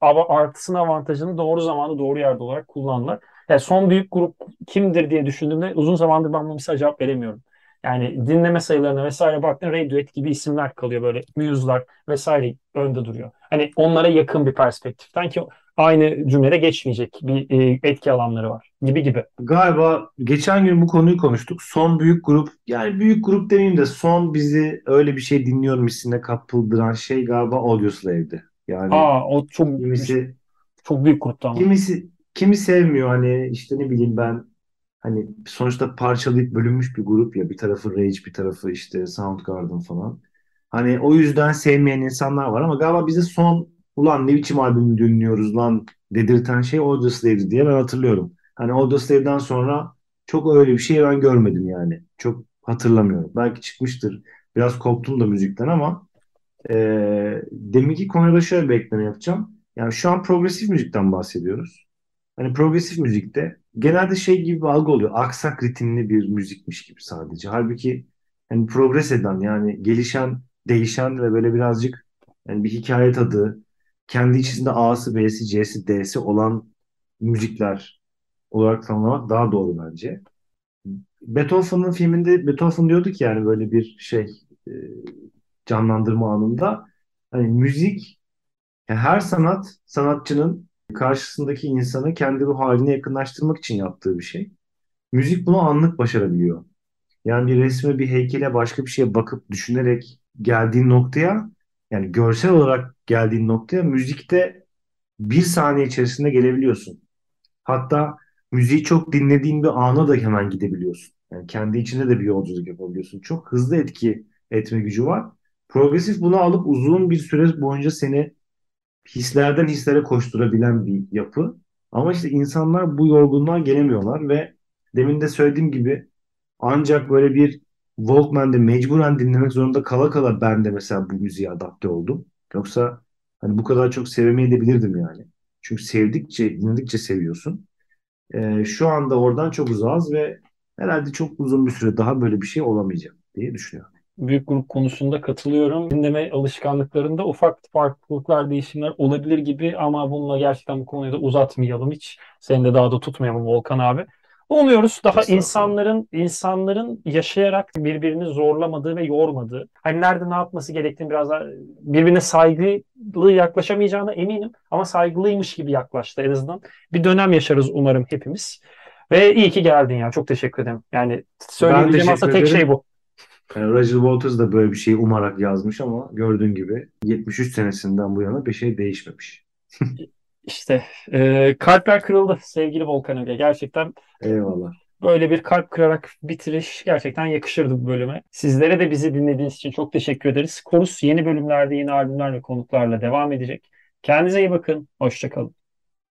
artısını avantajını doğru zamanda doğru yerde olarak kullandılar. Yani son büyük grup kimdir diye düşündüğümde uzun zamandır ben bu mesela cevap veremiyorum. Yani dinleme sayılarına vesaire baktığında Radiohead gibi isimler kalıyor böyle Muse'lar vesaire önde duruyor. Hani onlara yakın bir perspektiften ki aynı cümlede geçmeyecek bir e, etki alanları var gibi gibi. Galiba geçen gün bu konuyu konuştuk. Son büyük grup yani büyük grup demeyeyim de son bizi öyle bir şey dinliyorum hissine kapıldıran şey galiba Audioslave'di. Yani Aa o çok kimisi çok büyük gruptu ama. Kimisi kimi sevmiyor hani işte ne bileyim ben hani sonuçta parçalayıp bölünmüş bir grup ya bir tarafı Rage bir tarafı işte Soundgarden falan. Hani o yüzden sevmeyen insanlar var ama galiba bize son ulan ne biçim albüm dinliyoruz lan dedirten şey Audioslave diye ben hatırlıyorum. Hani Audioslave'den sonra çok öyle bir şey ben görmedim yani. Çok hatırlamıyorum. Belki çıkmıştır. Biraz koptum da müzikten ama e, deminki konuda şöyle bir ekleme yapacağım. Yani şu an progresif müzikten bahsediyoruz. Hani progresif müzikte genelde şey gibi bir algı oluyor. Aksak ritimli bir müzikmiş gibi sadece. Halbuki hani progres eden yani gelişen, değişen ve böyle birazcık yani bir hikaye tadı, kendi içinde A'sı, B'si, C'si, D'si olan müzikler olarak tanımlamak daha doğru bence. Beethoven'ın filminde Beethoven diyordu ki yani böyle bir şey e, canlandırma anında hani müzik yani her sanat sanatçının karşısındaki insanı kendi ruh haline yakınlaştırmak için yaptığı bir şey. Müzik bunu anlık başarabiliyor. Yani bir resme, bir heykele, başka bir şeye bakıp düşünerek geldiğin noktaya yani görsel olarak geldiğin noktaya müzikte bir saniye içerisinde gelebiliyorsun. Hatta müziği çok dinlediğin bir ana da hemen gidebiliyorsun. Yani kendi içinde de bir yolculuk yapabiliyorsun. Çok hızlı etki etme gücü var. Progresif bunu alıp uzun bir süre boyunca seni hislerden hislere koşturabilen bir yapı. Ama işte insanlar bu yorgunluğa gelemiyorlar ve demin de söylediğim gibi ancak böyle bir Walkman'de mecburen dinlemek zorunda kala kala ben de mesela bu müziğe adapte oldum. Yoksa hani bu kadar çok sevemeyebilirdim yani. Çünkü sevdikçe, dinledikçe seviyorsun. Ee, şu anda oradan çok uzağız ve herhalde çok uzun bir süre daha böyle bir şey olamayacak diye düşünüyorum büyük grup konusunda katılıyorum. Dinleme alışkanlıklarında ufak farklılıklar, değişimler olabilir gibi ama bununla gerçekten bu konuyu da uzatmayalım hiç. Seni de daha da tutmayalım Volkan abi. Umuyoruz daha insanların insanların yaşayarak birbirini zorlamadığı ve yormadığı, hani nerede ne yapması gerektiğini biraz daha birbirine saygılı yaklaşamayacağına eminim ama saygılıymış gibi yaklaştı en azından. Bir dönem yaşarız umarım hepimiz. Ve iyi ki geldin ya. Çok teşekkür ederim. Yani söyleyebileceğim aslında tek şey bu. Yani Roger Waters da böyle bir şey umarak yazmış ama gördüğün gibi 73 senesinden bu yana bir şey değişmemiş. [laughs] İşte e, kalpler kırıldı sevgili Volkan Öge. Gerçekten Eyvallah. böyle bir kalp kırarak bitiriş gerçekten yakışırdı bu bölüme. Sizlere de bizi dinlediğiniz için çok teşekkür ederiz. Korus yeni bölümlerde yeni albümler ve konuklarla devam edecek. Kendinize iyi bakın. Hoşçakalın.